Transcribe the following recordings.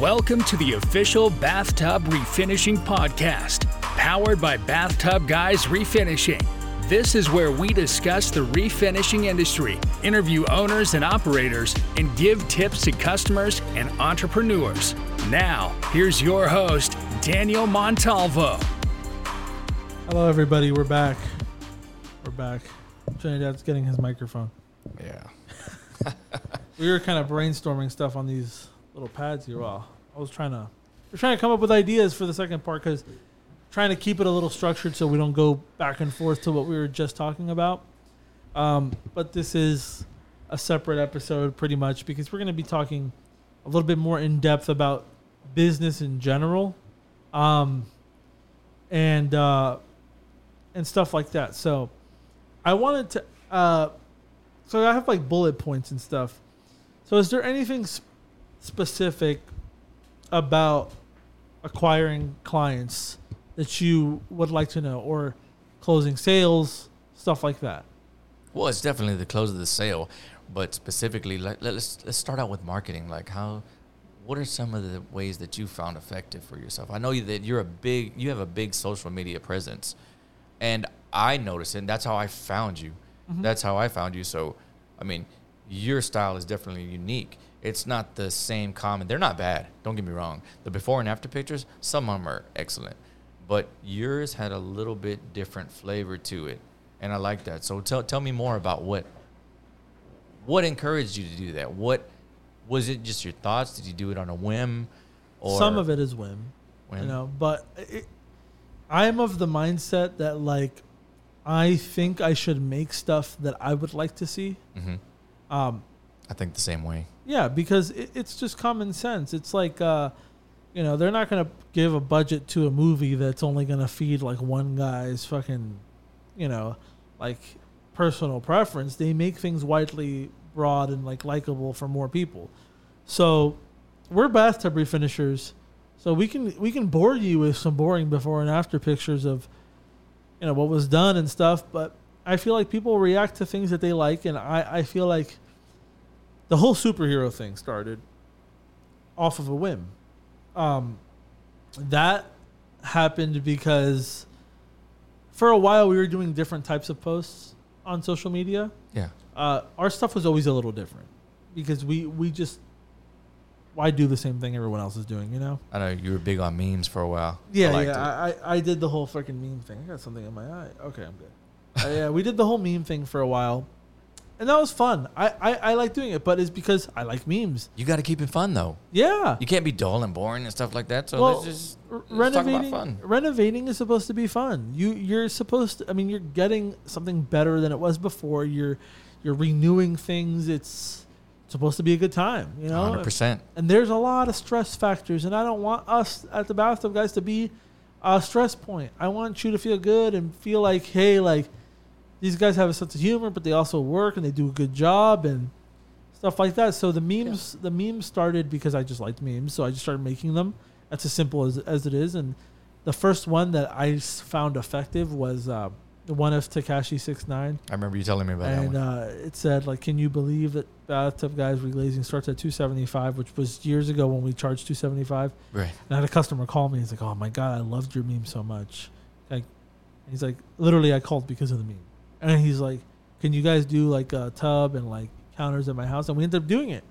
Welcome to the official Bathtub Refinishing Podcast, powered by Bathtub Guys Refinishing. This is where we discuss the refinishing industry, interview owners and operators, and give tips to customers and entrepreneurs. Now, here's your host, Daniel Montalvo. Hello, everybody. We're back. We're back. Trinidad's getting his microphone. Yeah. We were kind of brainstorming stuff on these little pads here. Well, I was trying to, we're trying to come up with ideas for the second part because trying to keep it a little structured so we don't go back and forth to what we were just talking about. Um, but this is a separate episode, pretty much, because we're going to be talking a little bit more in depth about business in general, um, and uh, and stuff like that. So, I wanted to. Uh, so I have like bullet points and stuff. So is there anything sp- specific about acquiring clients that you would like to know, or closing sales, stuff like that? Well, it's definitely the close of the sale, but specifically, like, let's let's start out with marketing. Like, how, what are some of the ways that you found effective for yourself? I know that you're a big, you have a big social media presence, and I noticed, it, and that's how I found you. Mm-hmm. That's how I found you. So, I mean, your style is definitely unique. It's not the same common. They're not bad. Don't get me wrong. The before and after pictures, some of them are excellent, but yours had a little bit different flavor to it, and I like that. So tell tell me more about what what encouraged you to do that. What was it? Just your thoughts? Did you do it on a whim? Or Some of it is whim, you know, but it, I am of the mindset that like I think I should make stuff that I would like to see. Mhm. Um, I think the same way. Yeah, because it, it's just common sense. It's like, uh, you know, they're not going to give a budget to a movie that's only going to feed like one guy's fucking, you know, like personal preference. They make things widely broad and like likable for more people. So we're bathtub refinishers, so we can we can bore you with some boring before and after pictures of, you know, what was done and stuff. But I feel like people react to things that they like, and I I feel like the whole superhero thing started off of a whim. Um, that happened because for a while we were doing different types of posts on social media. Yeah. Uh, our stuff was always a little different because we we just why do the same thing everyone else is doing, you know? I know you were big on memes for a while. Yeah, I yeah. it. I, I I did the whole freaking meme thing. I got something in my eye. Okay, I'm good. uh, yeah, we did the whole meme thing for a while, and that was fun. I, I I like doing it, but it's because I like memes. You got to keep it fun though. Yeah. You can't be dull and boring and stuff like that. So well, let's just let's renovating fun. renovating is supposed to be fun. You you're supposed to. I mean, you're getting something better than it was before. You're you're renewing things. It's supposed to be a good time. You know. Hundred percent. And there's a lot of stress factors, and I don't want us at the bathtub guys to be a stress point. I want you to feel good and feel like, hey, like these guys have a sense of humor, but they also work and they do a good job and stuff like that. So the memes, the memes started because I just liked memes, so I just started making them. That's as simple as as it is. And the first one that I found effective was uh, the one of Tekashi Six Nine I remember you telling me about that and one. uh, it said like, "Can you believe that bathtub guys reglazing starts at 275, which was years ago when we charged 275." right. And I had a customer call me. He's like, "Oh my god, I loved your meme so much." Like, he's like, literally, I called because of the meme. And he's like, "Can you guys do like a tub and like counters at my house?" And we ended up doing it.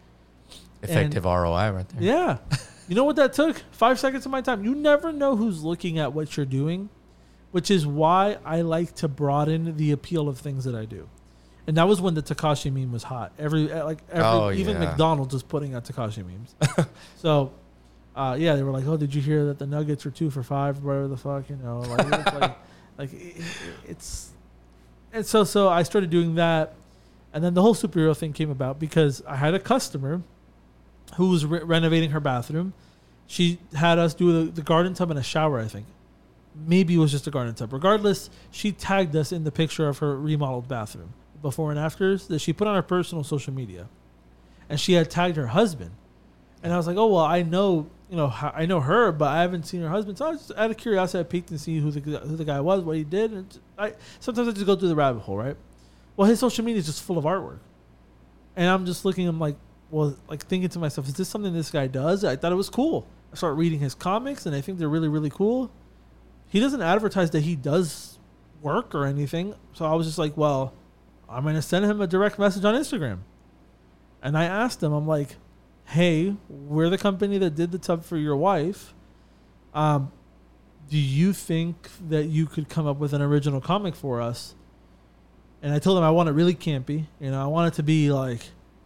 Effective ROI right there. Yeah. you know what that took? Five seconds of my time. You never know who's looking at what you're doing, which is why I like to broaden the appeal of things that I do. And that was when the Tekashi meme was hot. Every uh, like every Oh, even yeah. McDonald's was putting out Tekashi memes. so uh, yeah, they were like, "Oh, did you hear that the Nuggets are two for five? Whatever the fuck, you know." Like, like, like it- it's and so so I started doing that, and then the whole superhero thing came about because I had a customer who was re- renovating her bathroom. She had us do the, the garden tub and a shower. I think maybe it was just a garden tub. Regardless, she tagged us in the picture of her remodeled bathroom, before and afters that she put on her personal social media, and she had tagged her husband. And I was like, oh well, I know you know I know her, but I haven't seen her husband. So I was out of curiosity, I peeked and see who the who the guy was, what he did. And I sometimes I just go through the rabbit hole, right? Well, his social media is just full of artwork, and I'm just looking. I'm like, well, like thinking to myself, is this something this guy does? I thought it was cool. I start reading his comics, and I think they're really, really cool. He doesn't advertise that he does work or anything, so I was just like, well, I'm gonna send him a direct message on Instagram, and I asked him, I'm like, hey, we're the company that did the tub for your wife. Um, do you think that you could come up with an original comic for us? And I told him I want it really campy. You know, I want it to be like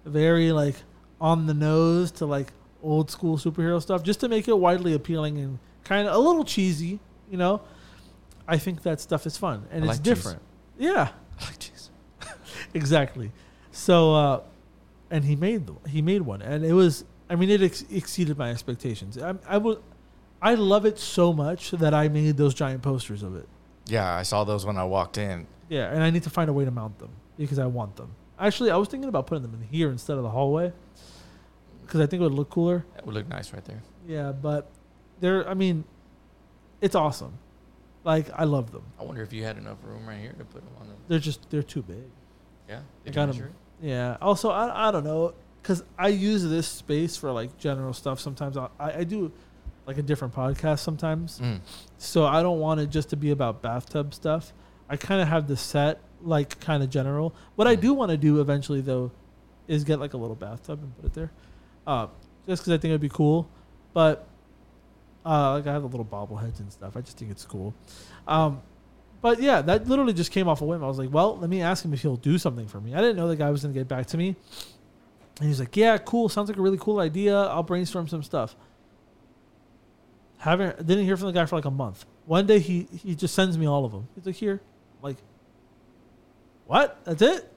very like on the nose to like old school superhero stuff, just to make it widely appealing and kind of a little cheesy. You know, I think that stuff is fun and I it's like cheese. different. Yeah, I like cheese. exactly. So, uh, and he made the, he made one, and it was. I mean, it ex- exceeded my expectations. I, I would, I love it so much that I made those giant posters of it. Yeah, I saw those when I walked in. Yeah, and I need to find a way to mount them because I want them. Actually, I was thinking about putting them in here instead of the hallway because I think it would look cooler. It would look nice right there. Yeah, but they're. I mean, it's awesome. Like I love them. I wonder if you had enough room right here to put them on the. They're just they're too big. Yeah. I Did got you 'em. Yeah. Also, I, I don't know because I use this space for like general stuff. Sometimes I, I do like a different podcast sometimes. Mm. So I don't want it just to be about bathtub stuff. I kind of have the set like kind of general. What I Mm. do want to do eventually though is get like a little bathtub and put it there, uh, just because I think it'd be cool. But uh, like I have the little bobbleheads and stuff. I just think it's cool. Um, but yeah, that literally just came off a whim. I was like, well, let me ask him if he'll do something for me. I didn't know the guy was gonna get back to me. And he's like, yeah, cool. Sounds like a really cool idea. I'll brainstorm some stuff. Haven't didn't hear from the guy for like a month. One day he he just sends me all of them. He's like, here, I'm like, what? That's it?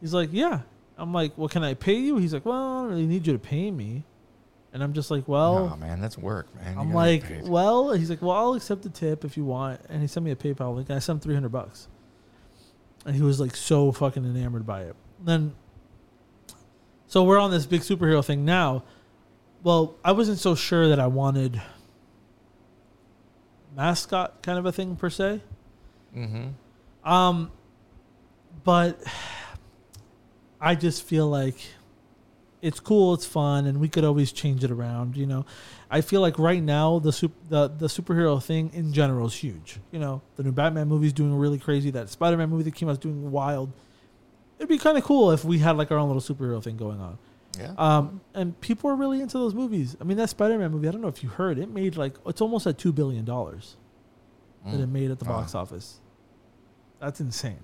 He's like, yeah. I'm like, well, can I pay you? He's like, well, I don't really need you to pay me. And I'm just like, well, Nah, man, that's work, man. You I'm gotta get like, paid. well, he's like, well, I'll accept the tip if you want. And he sent me a PayPal link. And I sent him 300 bucks. And he was like so fucking enamored by it. then, so we're on this big superhero thing now. Well, I wasn't so sure that I wanted mascot kind of a thing per se. Mm-hmm. Um, but I just feel like it's cool, it's fun, and we could always change it around. You know, I feel like right now the sup- the the superhero thing in general is huge. You know, the new Batman movie is doing really crazy. That Spider Man movie that came out is doing wild. It'd be kind of cool if we had like our own little superhero thing going on. Yeah. Um, and people are really into those movies. I mean, that Spider Man movie. I don't know if you heard. It made like it's almost at two billion dollars that it Mm. made at the Wow. box office. That's insane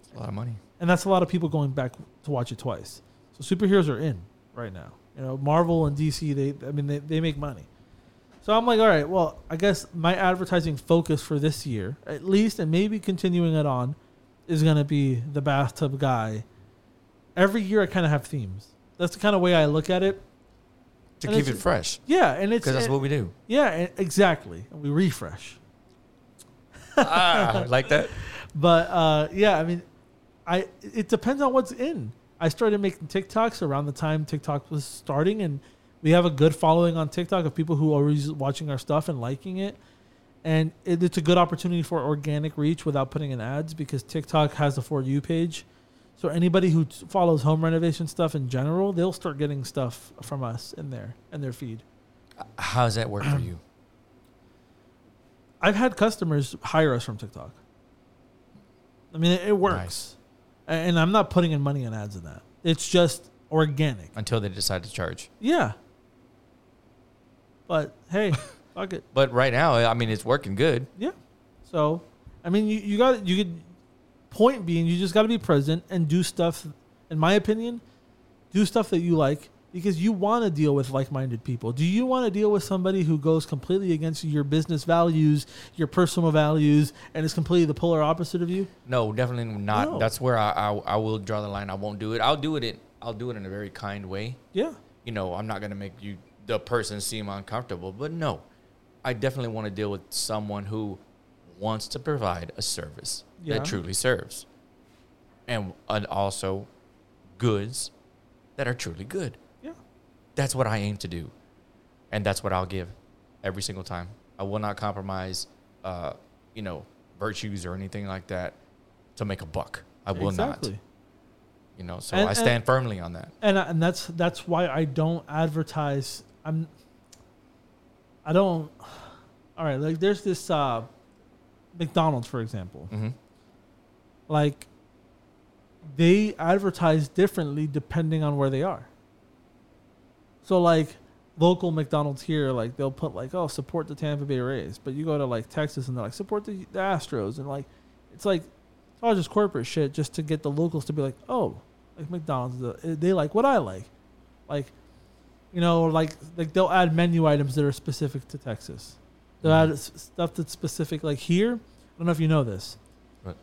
It's a lot of money. and that's a lot of people going back to watch it twice. So superheroes are in right now. You know, Marvel and DC, they I mean they, they make money. So I'm like, all right, well, I guess my advertising focus for this year, at least, and maybe continuing it on, is gonna be the bathtub guy. Every year I kind of have themes. That's the kind of way I look at it. To And keep it fresh, Yeah, and it's because that's what we do. yeah, and- exactly. And we refresh. ah, like that. But uh, yeah, I mean, I it depends on what's in. I started making TikToks around the time TikTok was starting, and we have a good following on TikTok of people who are always watching our stuff and liking it. And it, it's a good opportunity for organic reach without putting in ads because TikTok has a for you page. So anybody who t- follows home renovation stuff in general, they'll start getting stuff from us in there in their feed. How does that work for you? I've had customers hire us from TikTok. I mean, it, it works, Nice. And I'm not putting in money on ads in that. It's just organic. Until they decide to charge. Yeah. But hey, fuck it. But right now, I mean, it's working good. Yeah. So, I mean, you you got you could. Point being, you just got to be present and do stuff. In my opinion, do stuff that you like because you want to deal with like-minded people. Do you want to deal with somebody who goes completely against your business values, your personal values, and is completely the polar opposite of you? No, definitely not. No. That's where I, I I will draw the line. I won't do it. I'll do it in I'll do it in a very kind way. Yeah. You know, I'm not gonna make you the person seem uncomfortable, but no, I definitely want to deal with someone who wants to provide a service Yeah. that truly serves, and and also goods that are truly good. That's what I aim to do, and that's what I'll give every single time. I will not compromise, uh, you know, virtues or anything like that to make a buck. I will exactly. not. You know, so And- I and- stand firmly on that. and and that's that's why I don't advertise. I'm. I don't. All right, like there's this uh, McDonald's, for example. hmm Like they advertise differently depending on where they are. So like local McDonald's here, like they'll put like, oh, support the Tampa Bay Rays, but you go to like Texas and they're like, support the, the Astros, and like it's like it's all just corporate shit just to get the locals to be like, oh, like McDonald's, uh, they like what I like, like you know, like like they'll add menu items that are specific to Texas. They'll Mhm. add stuff that's specific. Like here, I don't know if you know this. What?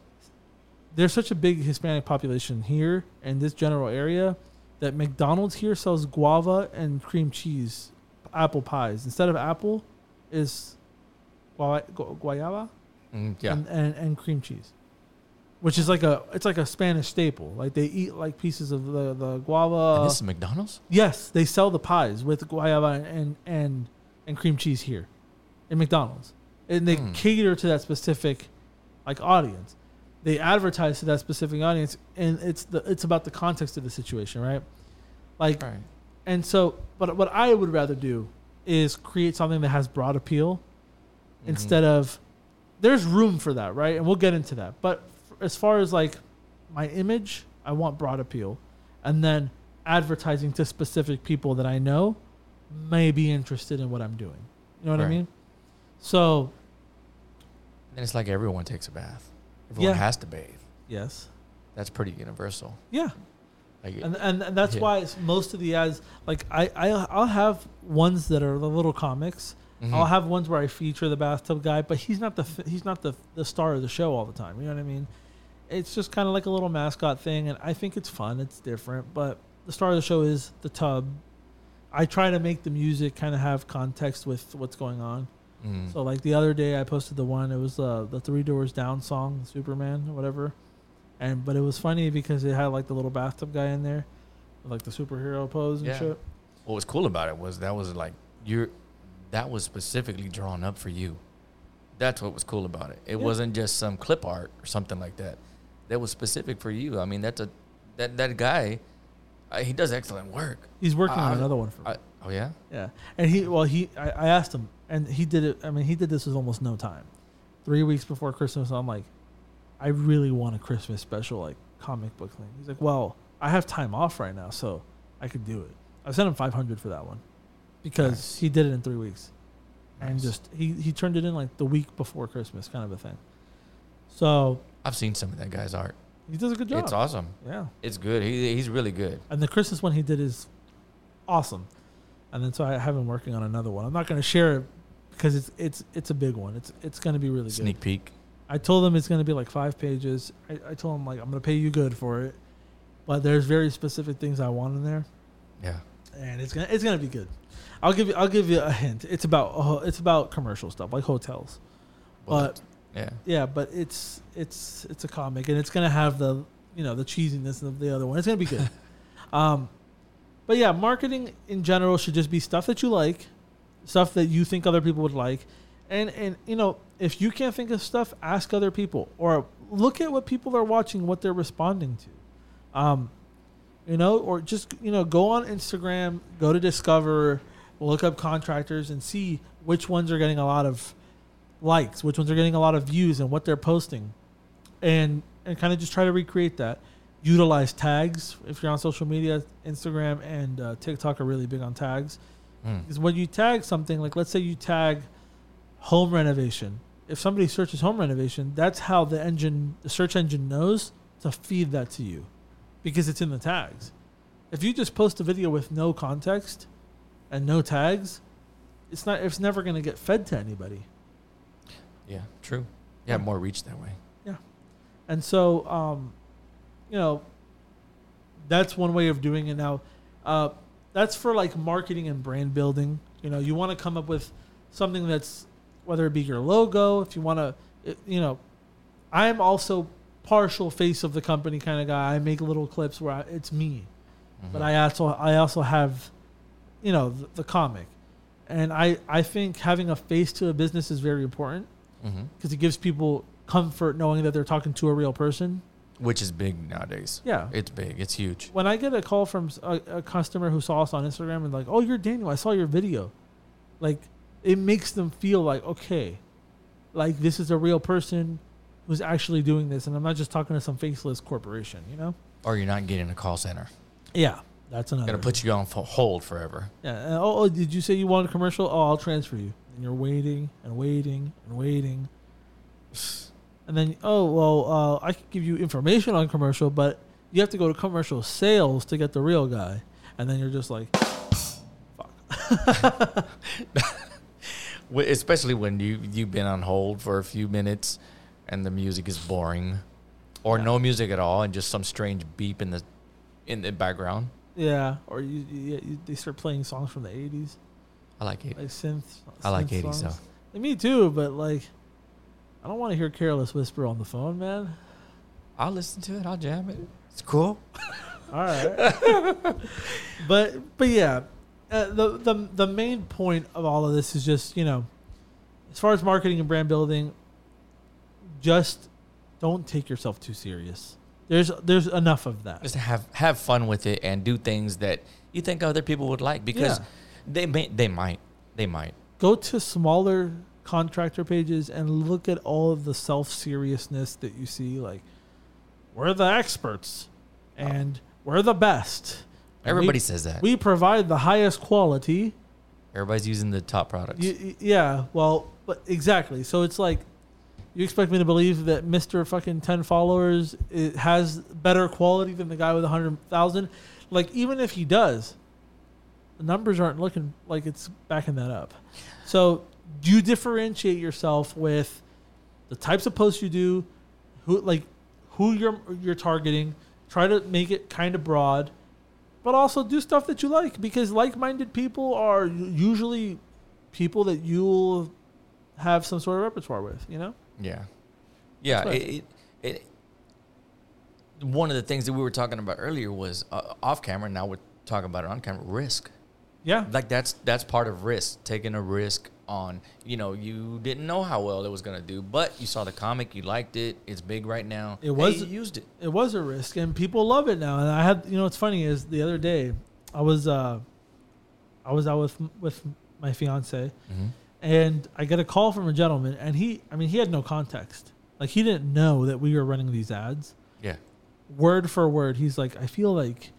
There's such a big Hispanic population here in this general area that McDonald's here sells guava and cream cheese apple pies. Instead of apple, is gua- guayaba Mm, yeah. and, and, and cream cheese, which is like a it's like a Spanish staple. Like they eat like pieces of the the guava. and this is McDonald's. Yes, they sell the pies with guayaba and and and cream cheese here, in McDonald's, and they Hmm. cater to that specific, like audience. They advertise to that specific audience, and it's the it's about the context of the situation, right? Like, Right. and so, but what I would rather do is create something that has broad appeal Mhm. instead of there's room for that, right? And we'll get into that. But f- as far as like my image, I want broad appeal, and then advertising to specific people that I know may be interested in what I'm doing. You know what I mean? So And it's like everyone takes a bath. Everyone Yeah. has to bathe. yes, That's pretty universal. yeah, Like, and and, and that's Yeah. why it's most of the ads like I, I I'll have ones that are the little comics. mhm. I'll have ones where I feature the bathtub guy, but he's not the he's not the the star of the show all the time. You know what I mean? It's just kind of like a little mascot thing, and I think it's fun. It's different, but the star of the show is the tub. I try to make the music kind of have context with what's going on. Mhm. So like the other day, I posted the one. It was uh, the Three Doors Down song, Superman or whatever, and but it was funny because it had like the little bathtub guy in there, with, like the superhero pose and Yeah. shit. what was cool about it was that was like you're that was specifically drawn up for you. That's what was cool about it. It Yeah. wasn't just some clip art or something like that. That was specific for you. I mean, that's a that that guy. Uh, he does excellent work. He's working I- on another one for me. I, oh yeah. Yeah, and he well he I, I asked him and he did it. I mean he did this with almost no time. Three weeks before Christmas, I'm like, I really want a Christmas special like comic book thing. He's like, well, I have time off right now, so I could do it. I sent him 500 for that one because Nice. he did it in three weeks, and just he he turned it in like the week before Christmas, kind of a thing. So I've seen some of that guy's art. he does a good job. It's awesome. Yeah. It's good. He, he's really good. And the Christmas one he did is awesome. And then so I have him working on another one. I'm not going to share it because it's it's it's a big one. It's it's going to be really good. Sneak good. peek. I told them it's going to be like five pages. I, I told them like I'm going to pay you good for it, but there's very specific things I want in there, Yeah. and it's gonna it's gonna be good. I'll give you I'll give you a hint. It's about uh, it's about commercial stuff like hotels, but yeah. yeah, but it's it's it's a comic and it's gonna have the you know the cheesiness of the other one. It's gonna be good. um, but yeah, marketing in general should just be stuff that you like, stuff that you think other people would like, and and you know if you can't think of stuff, ask other people or look at what people are watching, what they're responding to. Um, you know, or just you know go on Instagram, go to Discover, look up contractors and see which ones are getting a lot of likes, which ones are getting a lot of views, and what they're posting, and and kind of just try to recreate that. Utilize tags if you're on social media. Instagram and uh, TikTok are really big on tags Mm. because when you tag something, like let's say you tag home renovation, if somebody searches home renovation, that's how the engine, the search engine knows to feed that to you, because it's in the tags. If you just post a video with no context and no tags, it's not. It's never going to get fed to anybody. Yeah. True. You have more reach that way. Yeah. And so, um, you know, that's one way of doing it. Now, uh, that's for like marketing and brand building. You know, you want to come up with something that's whether it be your logo, if you want to, you know, I am also partial face of the company kind of guy. I make little clips where I, it's me, but Mhm. I also I also have, you know, the, the comic, and I I think having a face to a business is very important because it gives people comfort knowing that they're talking to a real person which is big nowadays. Yeah. It's big. It's huge. when I get a call from a customer who saw us on Instagram and like, "Oh, you're Daniel. I saw your video," like it makes them feel like okay, like this is a real person who's actually doing this, and I'm not just talking to some faceless corporation. You know? Or you're not getting a call center. Yeah, that's another. Gonna put you on hold forever. Yeah. oh, oh, did you say you want a commercial? Oh, I'll transfer you. And you're waiting and waiting and waiting. And then, oh well, uh, I can give you information on commercial, but you have to go to commercial sales to get the real guy. And then you're just like, Wh- Especially when you you've been on hold for a few minutes, and the music is boring, or Yeah. no music at all, and just some strange beep in the in the background. yeah. Or you, you, you they start playing songs from the '80s, I like it. like synth. I like 80s songs. though. Me too, but like, I don't want to hear "Careless Whisper" on the phone, man. I'll listen to it. I'll jam it. It's cool. All right. but but yeah, uh, the the the main point of all of this is just you know, as far as marketing and brand building, just don't take yourself too serious. There's there's enough of that. Just have have fun with it and do things that you think other people would like because Yeah. they may they might they might. Go to smaller contractor pages and look at all of the self seriousness that you see. Like, we're the experts, and we're the best. Everybody we, says that. we provide the highest quality. Everybody's using the top products. Y- y- yeah, well, but exactly. So it's like you expect me to believe that Mister fucking ten followers has better quality than the guy with a hundred thousand. Like even if he does, the numbers aren't looking like it's backing that up. So you differentiate yourself with the types of posts you do, who like who you're you're targeting. Try to make it kind of broad, but also do stuff that you like because like-minded people are usually people that you'll have some sort of repertoire with. You know? Yeah, yeah. It, it, it, one of the things that we were talking about earlier was uh, off camera. Now we're talking about it on camera. Risk, Yeah. like that's that's part of risk. Taking a risk on, you know, you didn't know how well it was gonna do, but you saw the comic, you liked it. It's big right now. It was- Hey, you used it. it was a risk and people love it now and i had you know what's funny is the other day i was uh i was out with with my fiance Mm-hmm. and i get a call from a gentleman and he i mean he had no context like he didn't know that we were running these ads Yeah, word for word he's like i feel like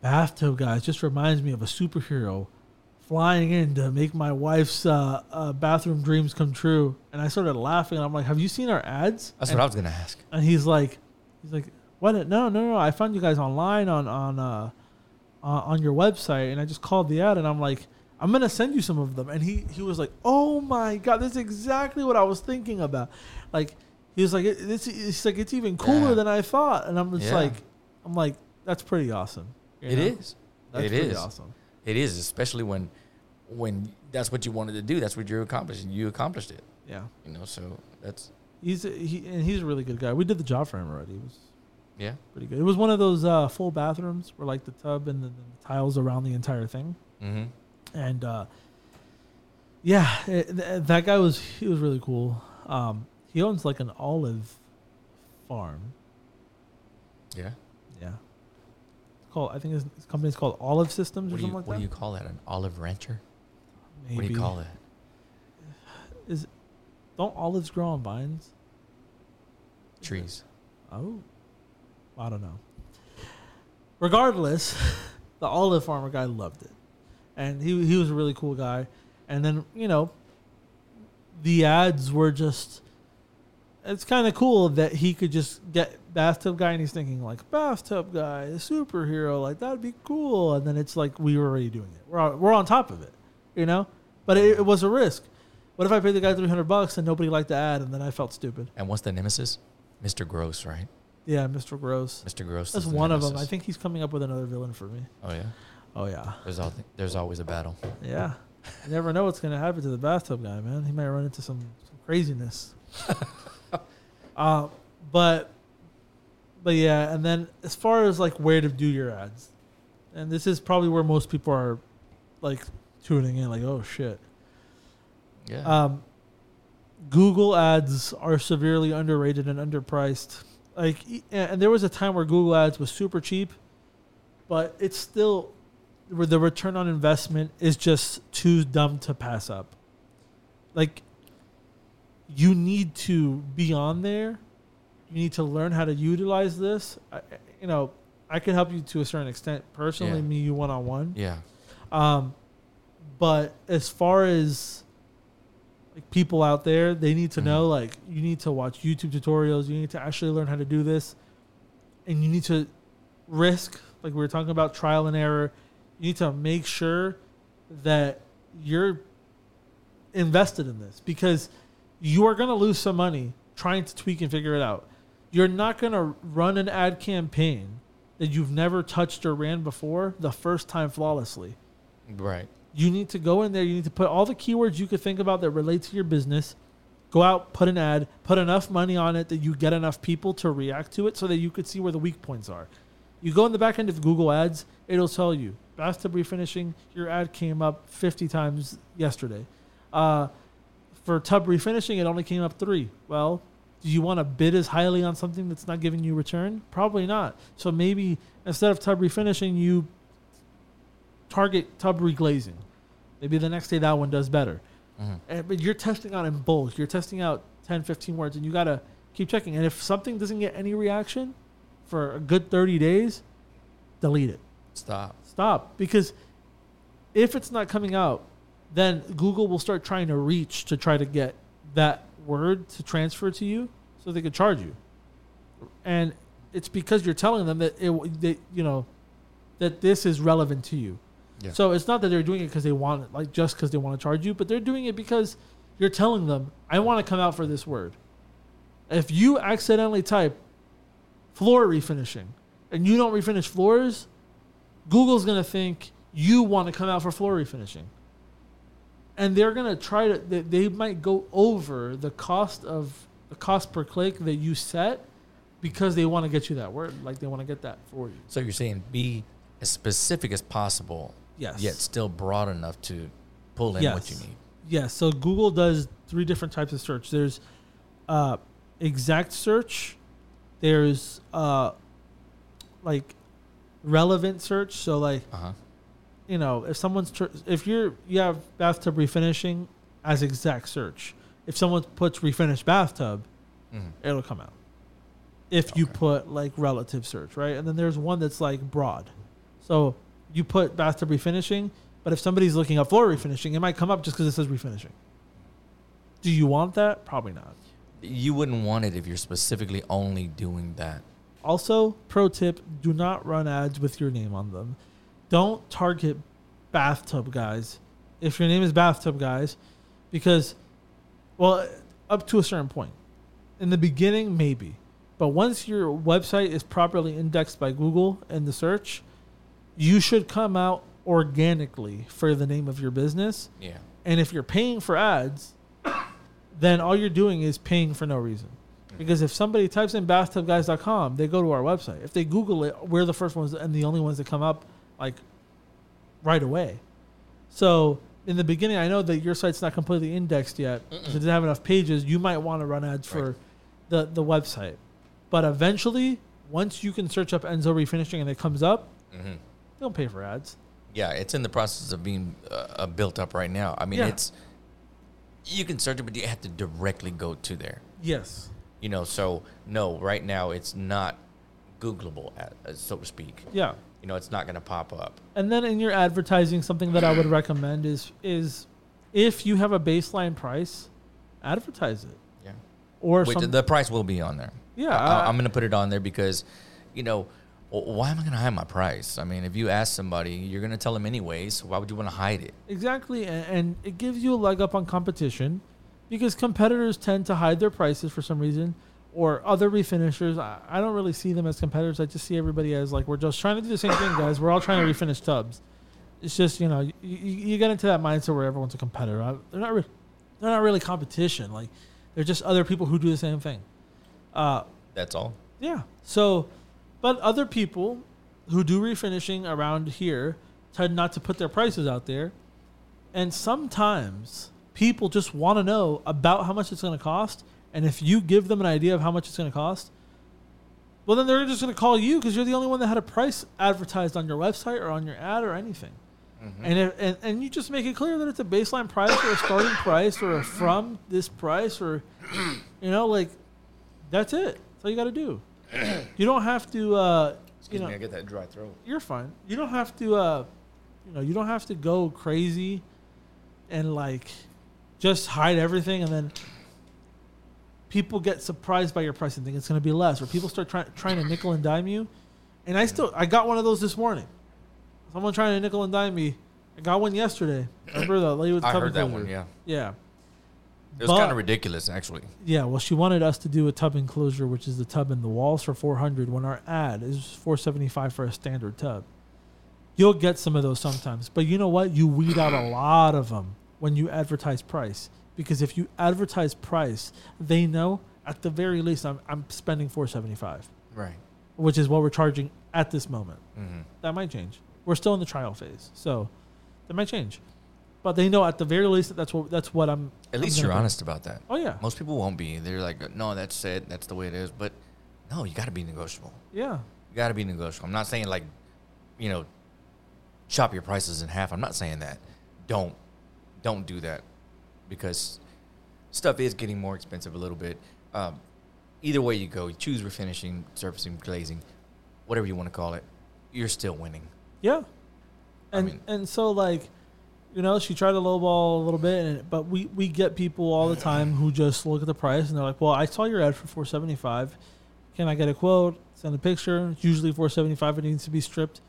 bathtub guys just reminds me of a superhero flying in to make my wife's uh, uh, bathroom dreams come true and i started laughing and i'm like have you seen our ads that's And- what I was gonna ask. and he's like, he's like, what? No, no, no. I found you guys online on on uh, uh, on your website, and I just called the ad, and I'm like, I'm gonna send you some of them. And he he was like, oh my god, that's exactly what I was thinking about. Like he was like, it, it's it's like it's even cooler Yeah. than I thought, and I'm just Yeah. like, I'm like, that's pretty awesome. you It know? is. That's It pretty is. awesome. It is, especially when when that's what you wanted to do. That's what you're accomplishing. You accomplished it. Yeah, You know, so that's he's a, he and he's a really good guy. We did the job for him already. It was yeah. pretty good. It was one of those uh, full bathrooms where like the tub and the, the tiles around the entire thing. Mm-hmm. and uh, yeah, it, th- that guy was he was really cool. Um, he owns like an olive farm. Yeah. Yeah, it's called I think his, his company's called Olive Systems or What do you something like what that. What do you call that? An olive rancher? Maybe. What do you call that? Is don't olives grow on vines? Trees. Oh, I don't know. Regardless, the olive farmer guy loved it, and he he was a really cool guy. And then you know, the ads were just. It's kind of cool that he could just get bathtub guy, and he's thinking like bathtub guy, superhero, like that'd be cool. And then it's like we were already doing it. We're on, we're on top of it, you know. But it, it was a risk. What if I paid the guy three hundred bucks and nobody liked the ad, and then I felt stupid? And what's the nemesis? Mr. Gross, right? Yeah, Mr. Gross. Mr. Gross. That's one of them. I think he's coming up with another villain for me. Oh yeah. Oh yeah, There's all there's always a battle. yeah. You never know what's gonna happen to the bathtub guy, man. He might run into some, some craziness. uh, but but yeah, and then as far as like where to do your ads, and this is probably where most people are like tuning in, like oh shit. Yeah. Um, Google ads are severely underrated and underpriced. Like, and there was a time where Google Ads was super cheap, but it's still where the return on investment is just too dumb to pass up. Like, you need to be on there. You need to learn how to utilize this. I, you know, I can help you to a certain extent personally, Yeah. me, you one on one. Yeah. Um, but as far as like people out there, they need to Mhm. know like you need to watch YouTube tutorials. You need to actually learn how to do this, and you need to risk like we were talking about trial and error. You need to make sure that you're invested in this because you are going to lose some money trying to tweak and figure it out. You're not going to run an ad campaign that you've never touched or ran before the first time flawlessly. Right. You need to go in there, you need to put all the keywords you could think about that relate to your business. Go out, put an ad, put enough money on it that you get enough people to react to it so that you could see where the weak points are. You go in the back end of Google Ads, it'll tell you bathtub refinishing, your ad came up 50 times yesterday. Uh, for tub refinishing, it only came up three. Well, do you want to bid as highly on something that's not giving you return? Probably not. So maybe instead of tub refinishing, you target tub reglazing. Maybe the next day that one does better. Mhm. And, but you're testing out in bulk. You're testing out 10, 15 words, and you got to keep checking. And if something doesn't get any reaction for a good 30 days, delete it. Stop. Stop. Because if it's not coming out, then Google will start trying to reach to try to get that word to transfer to you so they could charge you. And it's because you're telling them that it, that, you know, that this is relevant to you. Yeah. So it's not that they're doing it because they want it, like just because they want to charge you, but they're doing it because you're telling them, I want to come out for this word. If you accidentally type floor refinishing and you don't refinish floors, Google's going to think you want to come out for floor refinishing. And they're going to try to, they, they might go over the cost of the cost per click that you set because they want to get you that word. Like they want to get that for you. So you're saying be as specific as possible, Yes. yet still broad enough to pull in what you need. Yes. So Google does three different types of search. There's uh, exact search. There's uh, like relevant search. So like Uh huh. You know if someone's tr- if you're you have bathtub refinishing as exact search. If someone puts refinish bathtub, hmm it'll come out. If you put like relative search, right? And then there's one that's like broad. So you put bathtub refinishing, but if somebody's looking up floor refinishing, it might come up just because it says refinishing. Do you want that? Probably not. You wouldn't want it if you're specifically only doing that. Also, pro tip: do not run ads with your name on them. Don't target bathtub guys if your name is bathtub guys, because, well, up to a certain point. In the beginning, maybe, but once your website is properly indexed by Google in the search, you should come out organically for the name of your business. Yeah. And if you're paying for ads, then all you're doing is paying for no reason. Mm-hmm. Because if somebody types in bathtubguys.com, they go to our website. If they Google it, we're the first ones and the only ones that come up like right away. So in the beginning, I know that your site's not completely indexed yet. So it doesn't have enough pages. You might want to run ads for the, the website. But eventually, once you can search up Enso refinishing and it comes up, hmm don't pay for ads. Yeah, it's in the process of being uh, uh, built up right now. I mean, Yeah. it's you can search it, but you have to directly go to there. Yes. You know, so no, right now it's not Googleable, uh, so to speak. Yeah. You know, it's not going to pop up. And then in your advertising, something that I would recommend is is if you have a baseline price, advertise it. Yeah, Or Which some, the price will be on there. yeah, I, I'm going to put it on there because, you know, why am I going to hide my price? I mean, if you ask somebody, you're going to tell them anyways. So why would you want to hide it? exactly, and, and it gives you a leg up on competition because competitors tend to hide their prices for some reason, or other refinishers. I, I don't really see them as competitors. I just see everybody as like we're just trying to do the same thing, guys. We're all trying to refinish tubs. It's just you know you, you, you get into that mindset where everyone's a competitor. I- They're not. Re- they're not really competition. Like they're just other people who do the same thing. Uh, That's all. yeah. So, but other people who do refinishing around here tend not to put their prices out there. And sometimes people just want to know about how much it's going to cost. And if you give them an idea of how much it's going to cost, Well, then they're just going to call you because you're the only one that had a price advertised on your website or on your ad or anything. Mm-hmm. And, if, and and you just make it clear that it's a baseline price or a starting price or a from this price or, you know, like that's it. That's all you got to do. You don't have to. Uh, Excuse you know, me, I get that dry throat. you're fine. You don't have to. Uh, you know, you don't have to go crazy, and like, just hide everything, and then people get surprised by your price and think it's going to be less, or people start trying trying to nickel and dime you. And I still, I got one of those this morning. Someone trying to nickel and dime me. I got one yesterday. Remember the lady with the I tub heard that enclosure? one. Yeah, Yeah. it was kind of ridiculous actually. Yeah, well, she wanted us to do a tub enclosure, which is the tub in the walls for 400 when our ad is 475 for a standard tub. You'll get some of those sometimes, but you know what? You weed out a lot of them when you advertise price because if you advertise price, they know at the very least I'm, I'm spending 475, Right. which is what we're charging at this moment. Mm-hmm. That might change. We're still in the trial phase, so that might change. But they know at the very least that that's what that's what I'm. At I'm least you're honest about that. Oh yeah, Most people won't be. They're like, no, that's it. That's the way it is. But no, you got to be negotiable. yeah. You got to be negotiable. I'm not saying like, you know, chop your prices in half. I'm not saying that. Don't, don't do that, because stuff is getting more expensive a little bit. Um, either way you go, you choose refinishing, surfacing, glazing, whatever you want to call it. You're still winning. Yeah. I And mean- and so like, you know, she tried to lowball a little bit, and, but we we get people all the time who just look at the price and they're like, "Well, I saw your ad for 475. Can I get a quote? Send a picture. It's usually 475. It needs to be stripped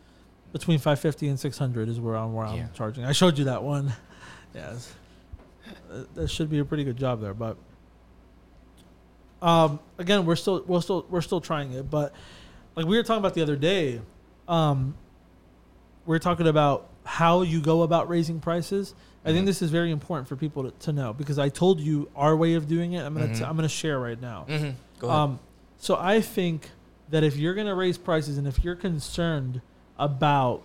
between 550 and 600 is where I'm where I'm Yeah. charging. I showed you that one. yes. That should be a pretty good job there, but um, again, we're still we're still we're still trying it, but like we were talking about the other day, um, we're talking about how you go about raising prices. I think Mhm. this is very important for people to, to know because I told you our way of doing it. I'm gonna t- Mhm. I'm gonna share right now. Mm-hmm. Go ahead. Um, so I think that if you're gonna raise prices and if you're concerned about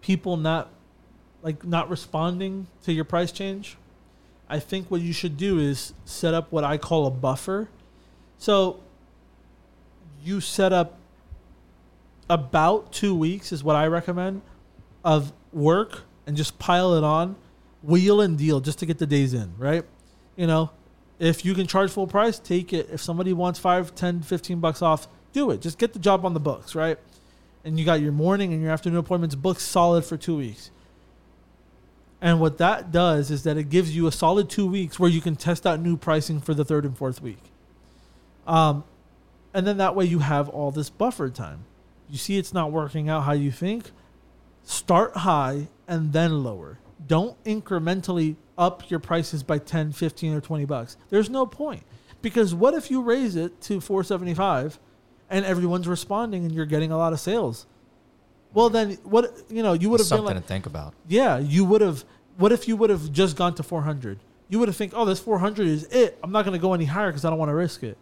people not like not responding to your price change, I think what you should do is set up what I call a buffer. So you set up about two weeks is what I recommend of work and just pile it on, wheel and deal just to get the days in, right? You know, if you can charge full price, take it. If somebody wants 5, 10, 15 bucks off, do it. Just get the job on the books, right? And you got your morning and your afternoon appointments booked solid for two weeks. And what that does is that it gives you a solid two weeks where you can test out new pricing for the third and fourth week. Um, and then that way you have all this buffer time. You see it's not working out how you think, start high and then lower. Don't incrementally up your prices by 10, 15 or 20 bucks. There's no point. Because what if you raise it to 475 and everyone's responding and you're getting a lot of sales? Well, then what you know, you would have been Something like to think about. yeah, you would have. What if you would have just gone to 400? You would have think, oh, this 400 is it. I'm not going to go any higher because I don't want to risk it.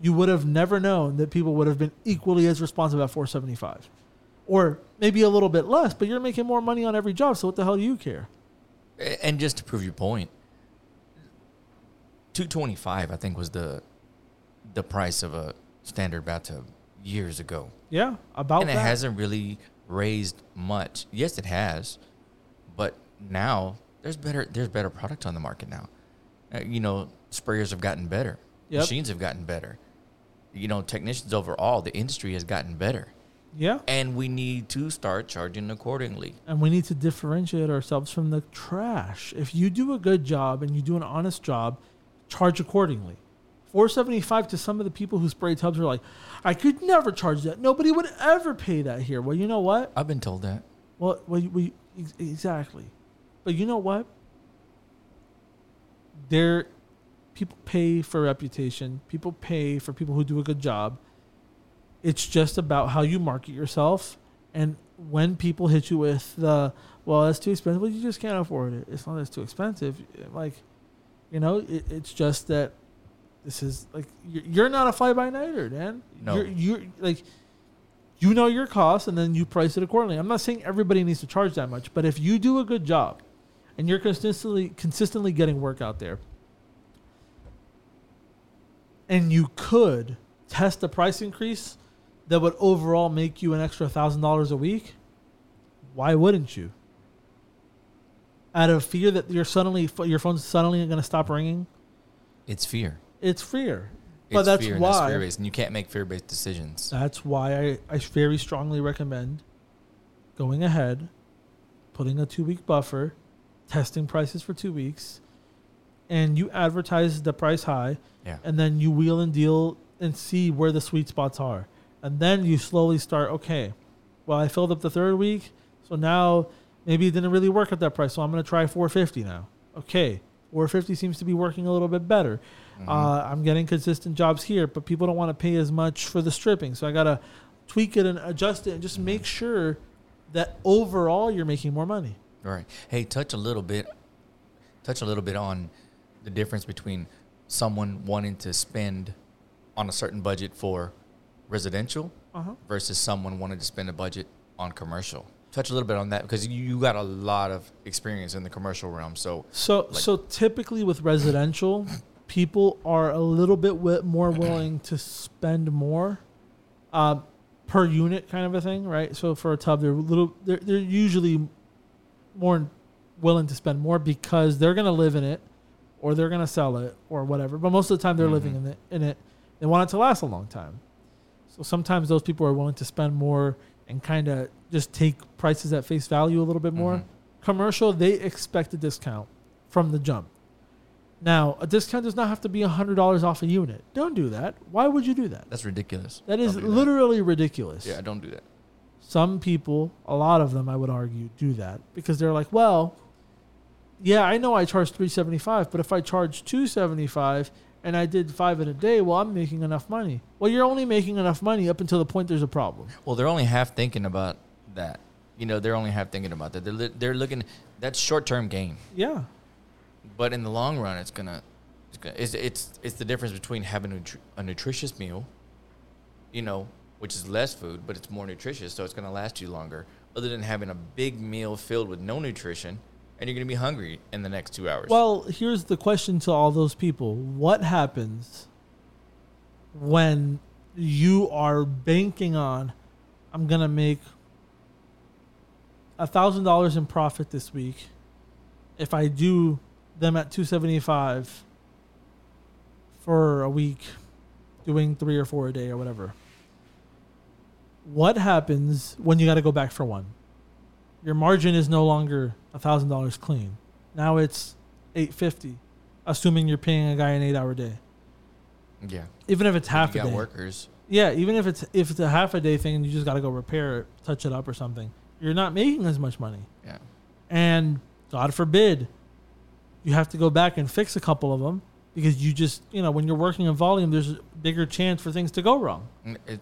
You would have never known that people would have been equally as responsive at 475, or maybe a little bit less. But you're making more money on every job, so what the hell do you care? And just to prove your point, two twenty five I think was the the price of a standard bathtub years ago, Yeah, about and it that. hasn't really raised much. Yes, it has, now there's better there's better product on the market now. Uh, you know, sprayers have gotten better, Yep. machines have gotten better. You know, technicians overall, the industry has gotten better, yeah, and we need to start charging accordingly. and we need to differentiate ourselves from the trash. If you do a good job and you do an honest job, charge accordingly. 475 to some of the people who spray tubs are like, I could never charge that. Nobody would ever pay that here. Well, you know what? I've been told that. Well, we, we exactly. But you know what? There people pay for reputation. People pay for people who do a good job. It's just about how you market yourself and when people hit you with the well, that's too expensive. Well, you just can't afford it. It's not that's too expensive. Like, you know, it, it's just that this is like you're, you're not a fly by nighter, man. No. You're, you're like you know your costs and then you price it accordingly. I'm not saying everybody needs to charge that much, but if you do a good job and you're consistently consistently getting work out there and you could test a price increase that would overall make you an extra thousand dollars a week, why wouldn't you? Out of fear that you're suddenly your phone's suddenly going to stop ringing, It's fear. it's fear. But It's that's fear and that's why- fear-based, and you can't make fear-based decisions. That's why I, I very strongly recommend going ahead, putting a two week buffer, testing prices for two weeks, and you advertise the price high, Yeah. and then you wheel and deal and see where the sweet spots are. And then you slowly start, okay, well, I filled up the third week, so now maybe it didn't really work at that price, so I'm going to try 450 now. Okay, 450 seems to be working a little bit better. Mm-hmm. Uh, I'm getting consistent jobs here, but people don't want to pay as much for the stripping. So I got to tweak it and adjust it and just make sure that overall you're making more money. Right. Hey, touch a little bit, touch a little bit on the difference between someone wanting to spend on a certain budget for residential Uh-huh. versus someone wanting to spend a budget on commercial. Touch a little bit on that because you, got a lot of experience in the commercial realm. So So Like- so typically with residential, people are a little bit more willing to spend more uh, per unit kind of a thing, right? So for a tub, they're little they're they're usually more willing to spend more because they're gonna live in it or they're gonna sell it or whatever. But most of the time they're living Mhm. in it in it. They want it to last a long time. So sometimes those people are willing to spend more and kind of just take prices at face value a little bit more Mhm. commercial they expect a discount from the jump now a discount does not have to be $100 off a unit don't do that why would you do that that's ridiculous. that is do literally ridiculous Yeah, don't do that. Some people a lot of them i would argue do that because they're like well yeah i know i charge 375 but if i charge 275 and i did five in a day well i'm making enough money well you're only making enough money up until the point there's a problem Well, they're only half thinking about that. You know, they're only half thinking about that. They're, li- they're looking. That's short-term gain. yeah But in the long run, it's gonna, it's gonna, it's it's, it's the difference between having a, nutri- a nutritious meal, you know, which is less food, but it's more nutritious, so it's gonna last you longer. Other than having a big meal filled with no nutrition, and you're gonna be hungry in the next two hours. Well, here's the question to all those people: What happens when you are banking on, I'm gonna make a thousand dollars in profit this week if I do them at 275 for a week, doing three or four a day or whatever. What happens when you got to go back for one? Your margin is no longer a thousand dollars clean. Now it's eight fifty, assuming you're paying a guy an eight hour day. yeah, Even if it's half you a got day. workers. Yeah, even if it's if it's a half a day thing and you just got to go repair it, touch it up or something, you're not making as much money. Yeah, And God forbid, you have to go back and fix a couple of them because you just you know when you're working in volume, there's a bigger chance for things to go wrong. Mm, it.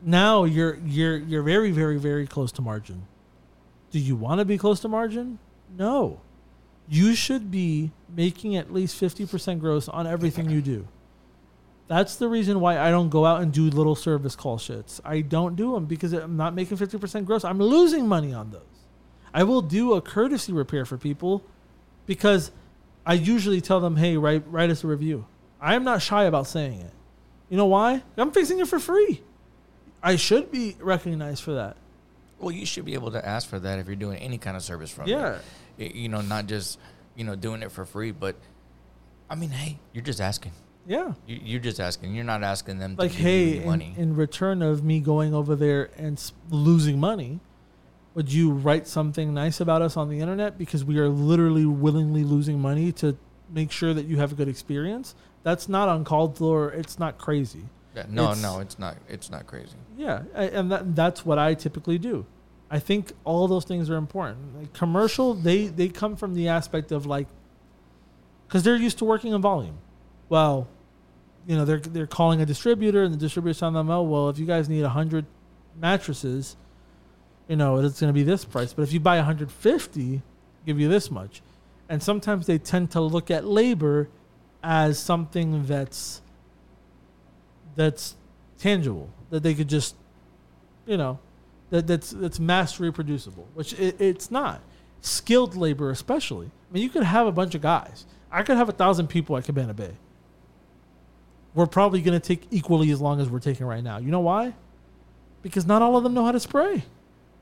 Now you're you're you're very very very close to margin. Do you want to be close to margin? No. You should be making at least 50% gross on everything you do. That's the reason why I don't go out and do little service call shits. I don't do them because I'm not making 50% gross. I'm losing money on those. I will do a courtesy repair for people because I usually tell them, "Hey, write write us a review." I am not shy about saying it. You know why? I'm fixing it for free. I should be recognized for that. Well, you should be able to ask for that if you're doing any kind of service from Yeah. Y- You know, not just you know doing it for free, but I mean, hey, you're just asking. Yeah. You, you're just asking. You're not asking them Like, to give hey, in, money. in return of me going over there and losing money, would you write something nice about us on the internet because we are literally willingly losing money to make sure that you have a good experience? That's not uncalled for. It's not crazy. Yeah, no, it's- no, it's not. It's not crazy. Yeah, and that, that's what I typically do. I think all those things are important. Like commercial, they they come from the aspect of like, because they're used to working in volume. Well, you know, they're they're calling a distributor, and the distributor's telling them, "Oh, well, if you guys need hundred mattresses, you know, it's going to be this price. But if you buy 150, give you this much." And sometimes they tend to look at labor as something that's that's tangible that they could just you know that that's that's mass reproducible which it, it's not skilled labor especially i mean you could have a bunch of guys i could have a thousand people at cabana bay we're probably going to take equally as long as we're taking right now you know why because not all of them know how to spray.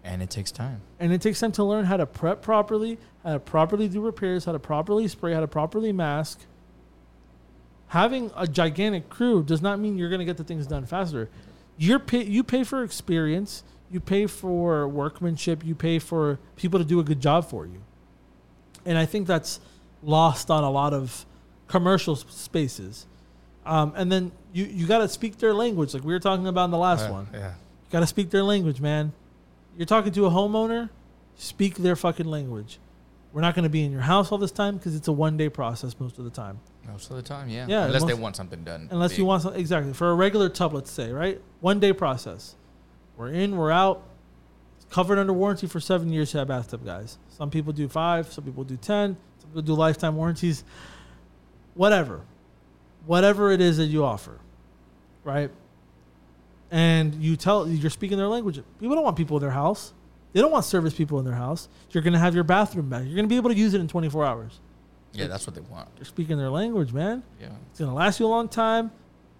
And it takes time. And it takes time to learn how to prep properly, how to properly do repairs, how to properly spray, how to properly mask. Having a gigantic crew does not mean you're going to get the things done faster. You're pay, you pay for experience, you pay for workmanship, you pay for people to do a good job for you. And I think that's lost on a lot of commercial spaces. Um, and then you, you got to speak their language, like we were talking about in the last one. Yeah. You got to speak their language, man. You're talking to a homeowner, speak their fucking language. We're not going to be in your house all this time because it's a one day process most of the time. Most of the time, yeah. Yeah, Unless they want something done. Unless you want something, exactly. For a regular tub, let's say, right? One day process. We're in, we're out. It's covered under warranty for seven years to have bathtub, guys. Some people do five, some people do 10, some people do lifetime warranties. Whatever. Whatever it is that you offer, right? And you tell, you're speaking their language. People don't want people in their house. They don't want service people in their house. You're going to have your bathroom back. You're going to be able to use it in 24 hours. Yeah, that's what they want. They're speaking their language, man. Yeah. It's gonna last you a long time.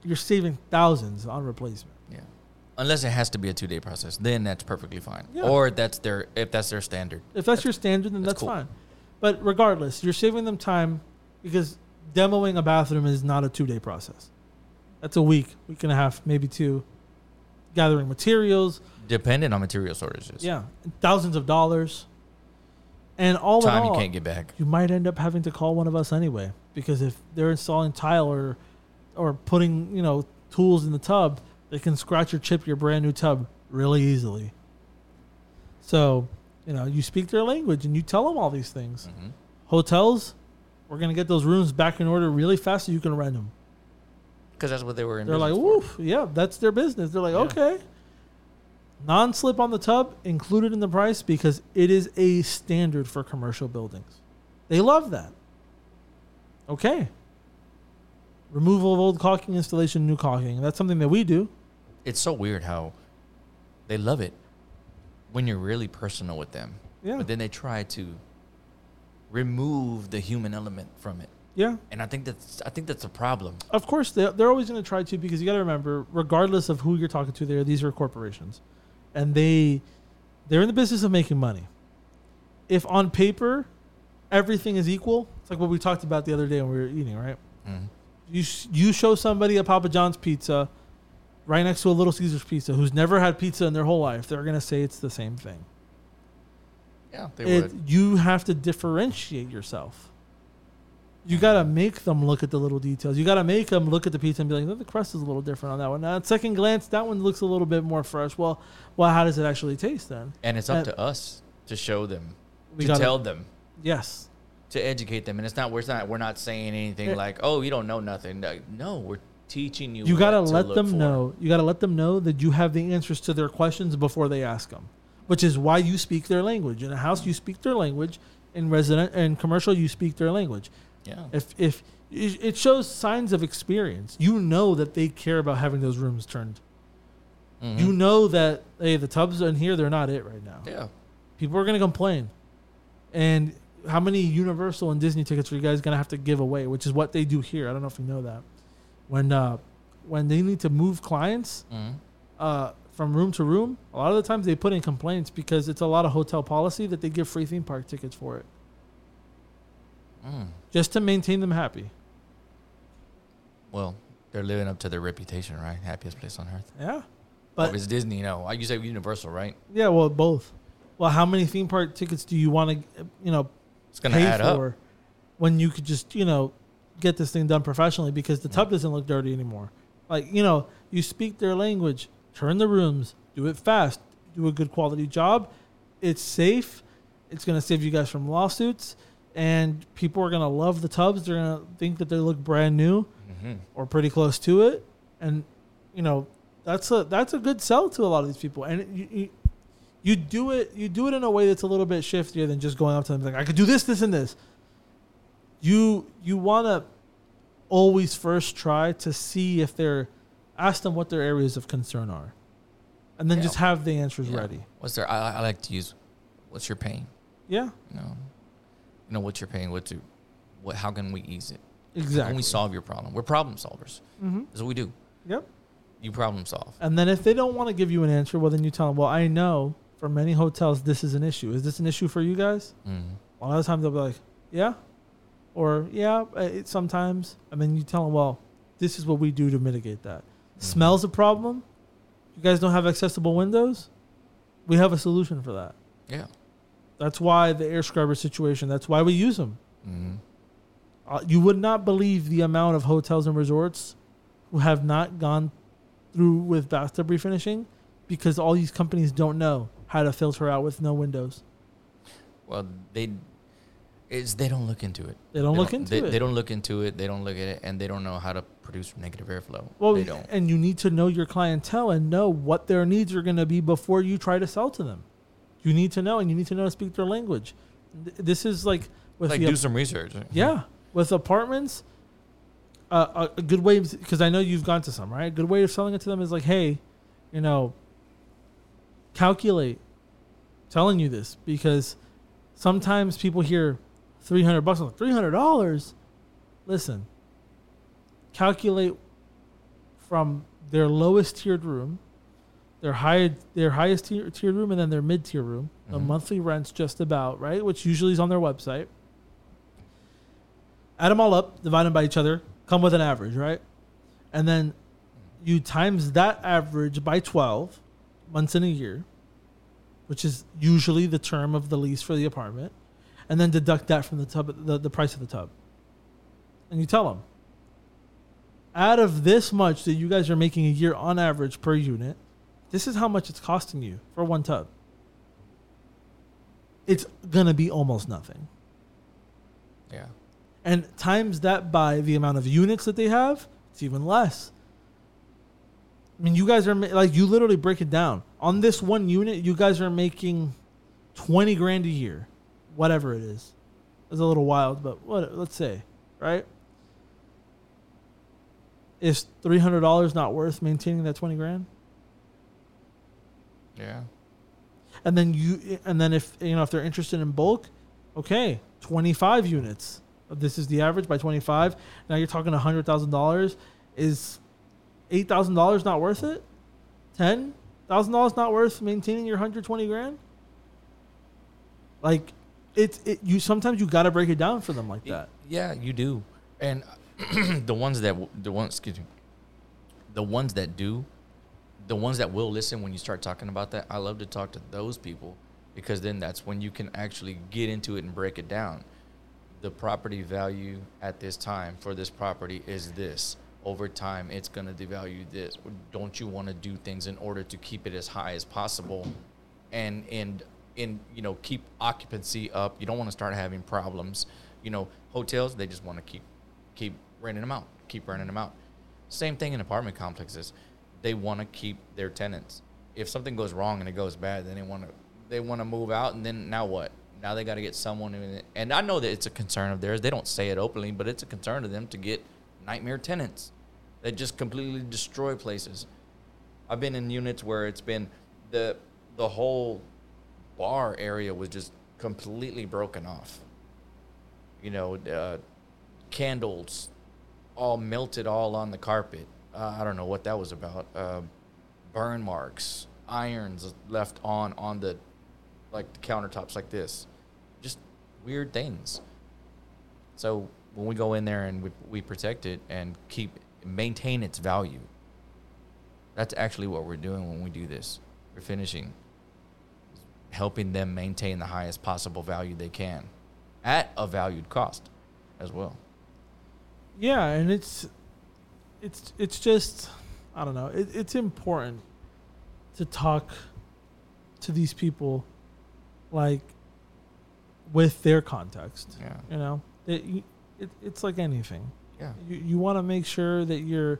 You're saving thousands on replacement. Yeah. Unless it has to be a two day process, then that's perfectly fine. Yeah. Or that's their if that's their standard. If that's, your standard, then that's that's, cool. fine. But regardless, you're saving them time because demoing a bathroom is not a two day process. That's a week, week and a half, maybe two. Gathering materials, Dependent on material shortages. yeah, thousands of dollars, and all Time all, you can't get back. you might end up having to call one of us anyway because if they're installing tile or or putting you know tools in the tub they can scratch or chip your brand new tub really easily. So you know you speak their language and you tell them all these things. Hmm hotels we're going to get those rooms back in order really fast so you can rent them Because that's what they were in. they're like business woof yeah that's their business they're like Yeah. okay non-slip on the tub included in the price because it is a standard for commercial buildings they love that okay removal of old caulking installation new caulking that's something that we do It's so weird how they love it when you're really personal with them. yeah But then they try to remove the human element from it. Yeah And I think that's I think that's a problem. of course they, they're always going to try to because you got to remember regardless of who you're talking to there these are corporations and they they're in the business of making money if on paper everything is equal it's like what we talked about the other day when we were eating right Mhm. you you show somebody a papa john's pizza right next to a little caesar's pizza who's never had pizza in their whole life they're going to say it's the same thing Yeah, they it, would. you have to differentiate yourself. You got to make them look at the little details. You got to make them look at the pizza and be like, oh, the crust is a little different on that one. Now, at second glance, that one looks a little bit more fresh. Well, well, how does it actually taste then? And it's up uh, to us to show them, to gotta- tell them, Yes. to educate them. And it's not we're not we're not saying anything Yeah. like, "Oh, you don't know nothing." No, we're teaching you. You got to what let them for. know. You got to let them know that you have the answers to their questions before they ask them, which is why you speak their language. In a house, you speak their language. In resident and commercial, you speak their language. Yeah. If if it shows signs of experience, you know that they care about having those rooms turned. Mhm. You know that hey, the tubs in here they're not it right now. yeah. People are gonna complain. And how many Universal and Disney tickets are you guys gonna have to give away? Which is what they do here. I don't know if you know that. When uh, when they need to move clients Mhm. uh, from room to room, a lot of the times they put in complaints because it's a lot of hotel policy that they give free theme park tickets for it, Mm. Just to maintain them happy. Well, they're living up to their reputation, right? Happiest place on earth. Yeah, But but it's Disney, you know. I you say Universal, right? yeah, well, both. Well, how many theme park tickets do you want to, you know, It's gonna pay add for up. when you could just you know get this thing done professionally because the mm. tub doesn't look dirty anymore like you know you speak their language turn the rooms do it fast do a good quality job it's safe it's going to save you guys from lawsuits and people are going to love the tubs they're going to think that they look brand new hmm or pretty close to it and you know that's a that's a good sell to a lot of these people and you, you you do it you do it in a way that's a little bit shiftier than just going up to them like I could do this this and this you you want to always first try to see if they're ask them what their areas of concern are and then Yeah. just have the answers Yeah. ready What's their? I, I like to use. What's your pain? yeah You know. You know what's your pain? What's your, what? How can we ease it? How exactly can we solve your problem? We're problem solvers. mm-hmm. That's what we do. yep You problem solve. And then if they don't want to give you an answer, well, then you tell them, well, I know for many hotels this is an issue. Is this an issue for you guys? Mm. A lot of times they'll be like, yeah, or yeah, uh, it, sometimes. And then you tell them, well, this is what we do to mitigate that. Smells a problem. You guys don't have accessible windows. We have a solution for that. Yeah. That's why the air scrubber situation. That's why we use them. Mm. Uh, you would not believe the amount of hotels and resorts who have not gone through with bathtub refinishing because all these companies don't know how to filter out with no windows. Well, they is they don't look into it. They don't look into they, it. They don't look into it. They don't look at it, and they don't know how to produce negative airflow. Well, they don't. and you need to know your clientele and know what their needs are going to be before you try to sell to them. You need to know, and you need to know to speak their language. Th- This is like with Like the do some research. Yeah, with apartments, uh, a, a good way because I know you've gone to some, right? A good way of selling it to them is like, hey, you know, calculate. Telling you this because sometimes people hear three hundred bucks, three hundred dollars. Listen, calculate from their lowest tiered room, their high their highest tier, tiered room, and then their mid tier room. The Mhm. monthly rents just about right, which usually is on their website. Add them all up, divide them by each other, come with an average, right? And then you times that average by twelve months in a year, which is usually the term of the lease for the apartment, and then deduct that from the tub, the, the price of the tub. And you tell them, out of this much that you guys are making a year on average per unit, this is how much it's costing you for one tub. It's gonna be almost nothing. Yeah. And times that by the amount of units that they have, it's even less. I mean, you guys are like you literally break it down on this one unit. You guys are making twenty grand a year, whatever it is. It's a little wild, but what? Let's say, right? Is three hundred dollars not worth maintaining that twenty grand? Yeah. And then you, and then if you know if they're interested in bulk, okay, twenty five units. This is the average by twenty five. Now you're talking hundred thousand dollars. Is eight thousand dollars not worth it? Ten thousand dollars not worth maintaining your hundred twenty grand? Like, it's it. You sometimes you got to break it down for them like that. Yeah, you do. And the ones that the ones excuse me, the ones that do, the ones that will listen when you start talking about that, I love to talk to those people because then that's when you can actually get into it and break it down. The property value at this time for this property is this. Over time, it's going to devalue this. Don't you want to do things in order to keep it as high as possible, and and and you know keep occupancy up? You don't want to start having problems. You know, hotels they just want to keep keep renting them out, keep renting them out. Same thing in apartment complexes. They want to keep their tenants. If something goes wrong and it goes bad, then they want to they want to move out, and then now what? Now they got to get someone in. And I know that it's a concern of theirs. They don't say it openly, but it's a concern to them to get nightmare tenants that just completely destroy places. I've been in units where it's been the the whole bar area was just completely broken off. You know, uh, candles all melted all on the carpet. Uh, I don't know what that was about. Uh, burn marks, irons left on on the like the countertops like this. Just weird things. So when we go in there and we, we protect it and keep maintain its value, that's actually what we're doing when we do this. We're finishing, helping them maintain the highest possible value they can, at a valued cost, as well. Yeah, and it's it's it's just I don't know. It, it's important to talk to these people like with their context. Yeah. You know, it, it it's like anything. Yeah. You you want to make sure that you're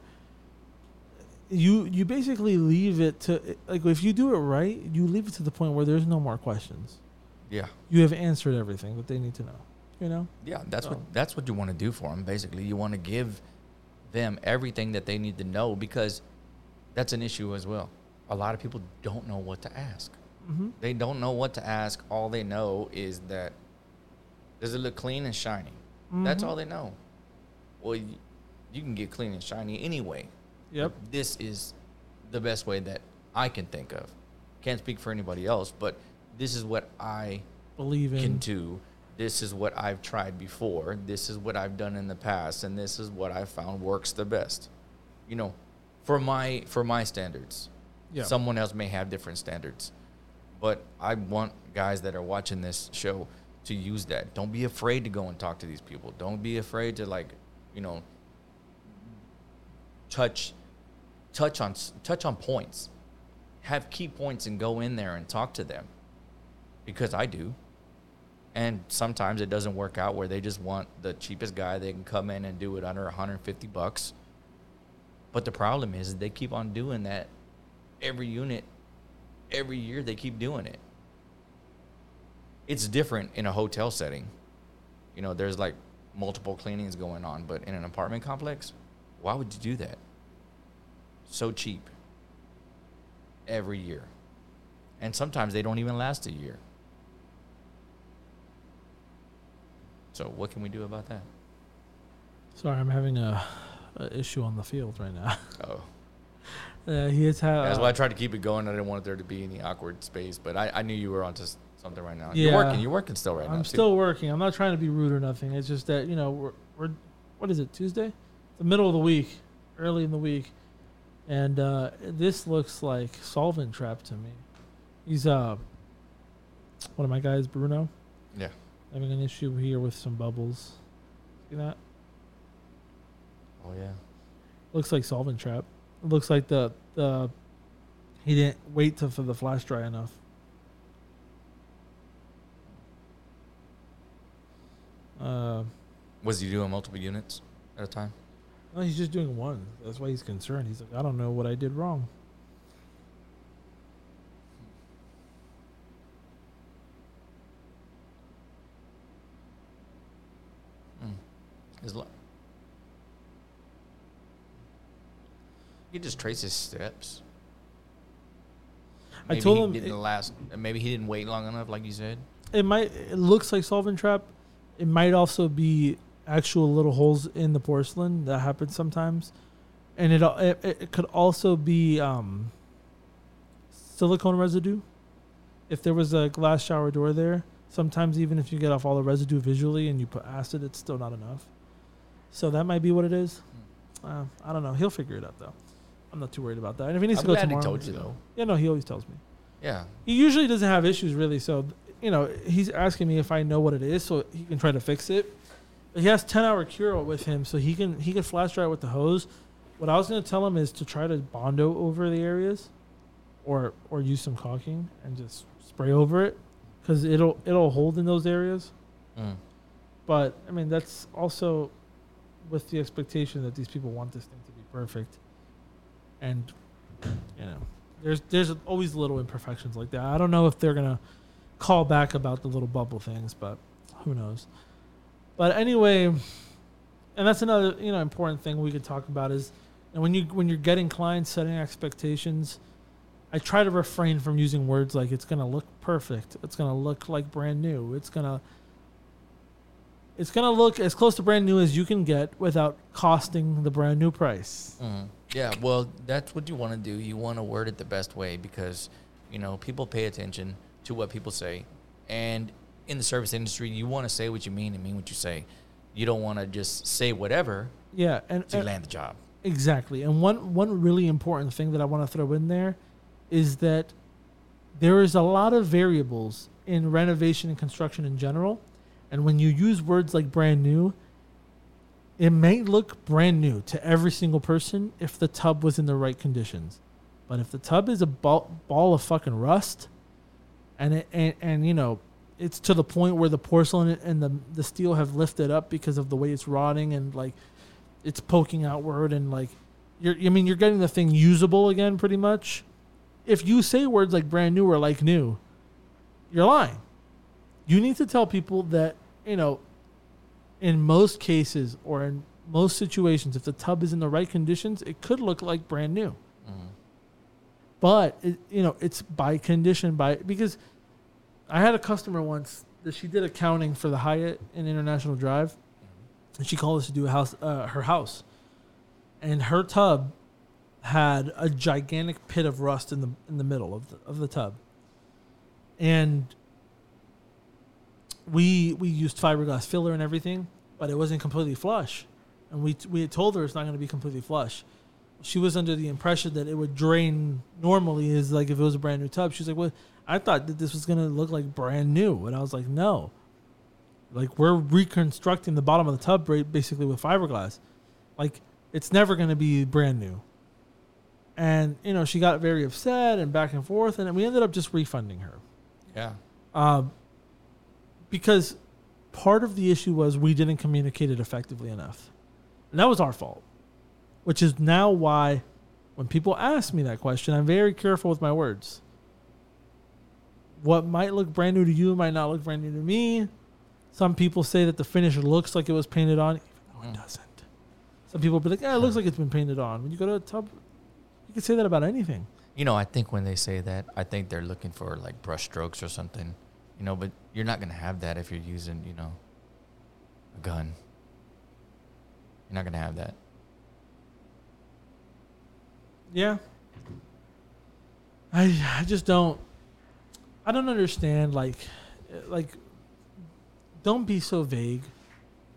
you you basically leave it to like if you do it right, you leave it to the point where there's no more questions. Yeah. You have answered everything that they need to know. You know. Yeah, that's So- what that's what you want to do for them. Basically, you want to give them everything that they need to know because that's an issue as well. A lot of people don't know what to ask. Mm-hmm. They don't know what to ask. All they know is that does it look clean and shiny? That's Mhm. all they know. Well, you, you can get clean and shiny anyway. Yep. This is the best way that I can think of. Can't speak for anybody else, but this is what I Believe in. can do. This is what I've tried before. This is what I've done in the past, and this is what I found works the best. You know, for my for my standards. Yeah. Someone else may have different standards, but I want guys that are watching this show to use that. Don't be afraid to go and talk to these people. Don't be afraid to like, you know, touch touch on touch on points. Have key points and go in there and talk to them. Because I do. And sometimes it doesn't work out where they just want the cheapest guy they can come in and do it under 150 bucks. But the problem is they keep on doing that every unit every year they keep doing it. It's different in a hotel setting. You know, there's like multiple cleanings going on, but in an apartment complex, why would you do that? So cheap every year. And sometimes they don't even last a year. So what can we do about that? Sorry, I'm having a, a issue on the field right now. Oh, Uh, he has had. that's why I tried to keep it going. I didn't want there to be any awkward space, but I, I knew you were onto something right now. Yeah. You're working. You're working still right now. I'm too. still working. I'm not trying to be rude or nothing. It's just that you know we're we're what is it Tuesday, the middle of the week, early in the week, and uh, this looks like solvent trap to me. He's uh one of my guys, Bruno. Having an issue here with some bubbles. See that? Oh yeah. Looks like solvent trap. It looks like the the he didn't wait to, for the flash dry enough. Uh, Was he doing multiple units at a time? no, he's just doing one. That's why he's concerned. He's like, I don't know what I did wrong. His he just trace his steps. I told him didn't it- last. Maybe he didn't wait long enough, like you said. It might. It looks like solvent trap. It might also be actual little holes in the porcelain that happen sometimes, and it it, it could also be um, silicone residue. If there was a glass shower door there, sometimes even if you get off all the residue visually and you put acid, it's still not enough. So that might be what it is. Uh, I don't know. He'll figure it out though. I'm not too worried about that. And if he needs I'm to go glad he tomorrow, told you though. Yeah, no, he always tells me. Yeah. He usually doesn't have issues really, so you know he's asking me if I know what it is, so he can try to fix it. But he has ten hour cure with him, so he can he can flash dry with the hose. What I was gonna tell him is to try to bondo over the areas, or or use some caulking and just spray over it, because it'll it'll hold in those areas. Mm. But I mean that's also with the expectation that these people want this thing to be perfect, and you know there's there's always little imperfections like that. I don't know if they're gonna call back about the little bubble things, but who knows. But anyway, and that's another you know important thing we could talk about is, and when you when you're getting clients setting expectations, I try to refrain from using words like it's gonna look perfect, it's gonna look like brand new, it's gonna it's gonna look as close to brand new as you can get without costing the brand new price. Mhm. Yeah, well, that's what you want to do. You want to word it the best way because, you know, people pay attention to what people say. And in the service industry, you want to say what you mean and mean what you say. You don't want to just say whatever Yeah, and, to and- land the job. Exactly. And one one really important thing that I want to throw in there is that there is a lot of variables in renovation and construction in general. And when you use words like brand new, it may look brand new to every single person if the tub was in the right conditions. But if the tub is a ball, ball of fucking rust and it and, and you know it's to the point where the porcelain and the the steel have lifted up because of the way it's rotting and like it's poking outward and like you're I mean you're getting the thing usable again pretty much. If you say words like brand new or like new, you're lying. You need to tell people that, you know, in most cases or in most situations if the tub is in the right conditions, it could look like brand new. Mhm. But it, you know, it's by condition by because I had a customer once that she did accounting for the Hyatt in International Drive, and she called us to do a house, uh, her house, and her tub had a gigantic pit of rust in the in the middle of the of the tub, and we we used fiberglass filler and everything, but it wasn't completely flush, and we we had told her it's not going to be completely flush. She was under the impression that it would drain normally, is like if it was a brand new tub. She's like, "Well, I thought that this was going to look like brand new," and I was like, "No." Like we're reconstructing the bottom of the tub basically with fiberglass. Like it's never going to be brand new. And you know she got very upset and back and forth, and we ended up just refunding her. Yeah. Um, because part of the issue was we didn't communicate it effectively enough. And that was our fault. Which is now why when people ask me that question, I'm very careful with my words. What might look brand new to you might not look brand new to me. Some people say that the finish looks like it was painted on, even though it Mm. doesn't. Some people be like, yeah, it looks like it's been painted on. When you go to a tub, you can say that about anything. You know, I think when they say that, I think they're looking for like brush strokes or something. You know, but you're not gonna have that if you're using, you know, a gun. You're not gonna have that. Yeah. I I just don't I don't understand like like don't be so vague.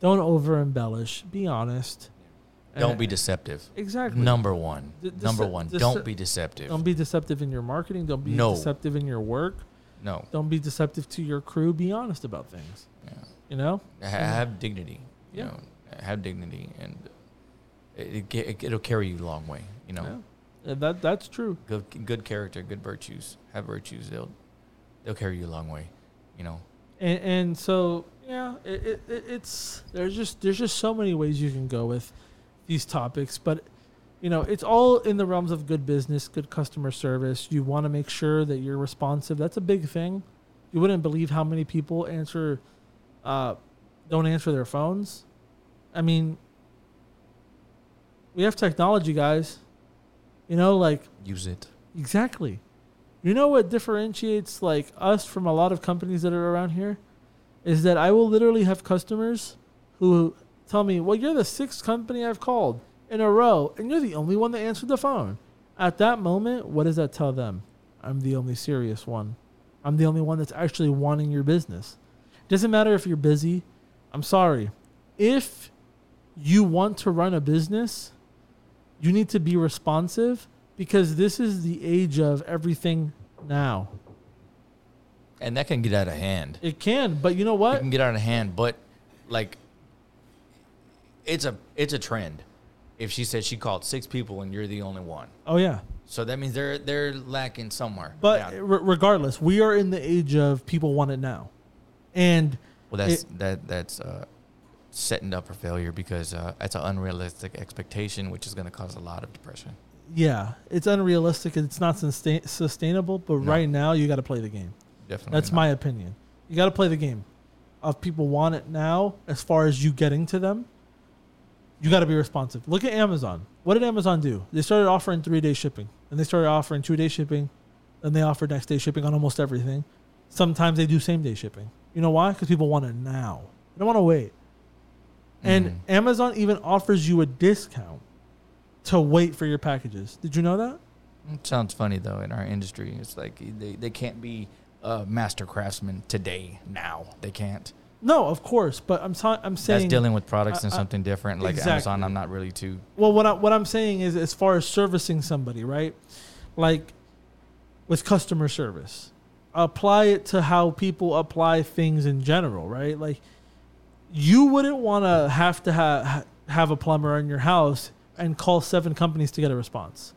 Don't over embellish. Be honest. Don't be deceptive. Exactly. Number one. De- dece- Number one. dece- don't be deceptive. Don't be deceptive in your marketing. Don't be No. deceptive in your work. No. Don't be deceptive to your crew. Be honest about things. Yeah. You know? Ha- Have dignity. You Yeah. know, have dignity, and it, it, it'll carry you a long way. You know, Yeah. That that's true. good good character, good virtues. Have virtues. They'll they'll carry you a long way. You know. And, and so yeah, it, it, it, it's there's just there's just so many ways you can go with these topics, but you know it's all in the realms of good business, good customer service. You want to make sure that you're responsive. That's a big thing. You wouldn't believe how many people answer, uh, don't answer their phones. I mean, we have technology, guys. You know, like Use it. Exactly. You know what differentiates like us from a lot of companies that are around here is that I will literally have customers who tell me, "Well, you're the sixth company I've called in a row, and you're the only one that answered the phone." At that moment, what does that tell them? I'm the only serious one. I'm the only one that's actually wanting your business. Doesn't matter if you're busy. I'm sorry. If you want to run a business, you need to be responsive because this is the age of everything now. And that can get out of hand. It can, but you know what? It can get out of hand, but like it's a it's a trend. If she said she called six people and you're the only one, Oh yeah. so that means they're they're lacking somewhere. But Yeah. re- regardless, we are in the age of people want it now. And well, that's that that's uh, setting up for failure because uh, that's an unrealistic expectation, which is going to cause a lot of depression. yeah, it's unrealistic and it's not sustain- sustainable, but No. right now you got to play the game. Definitely, That's not. my opinion. You got to play the game. Of people want it now as far as you getting to them. You got to be responsive. Look at Amazon. What did Amazon do? They started offering 3-day shipping. And they started offering 2-day shipping. and they offered next day shipping on almost everything. Sometimes they do same day shipping. You know why? Cuz people want it now. They don't want to wait. And Mhm. Amazon even offers you a discount to wait for your packages. Did you know that? It sounds funny though in our industry. It's like they, they can't be uh, master craftsmen today now. They can't. No, of course, but I'm sa- I'm saying That's dealing with products and something different. Like Exactly. Amazon, I'm not really too. Well, what I, what I'm saying is, as far as servicing somebody, right? Like with customer service, apply it to how people apply things in general, right? Like you wouldn't want to have to ha- have a plumber in your house and call seven companies to get a response.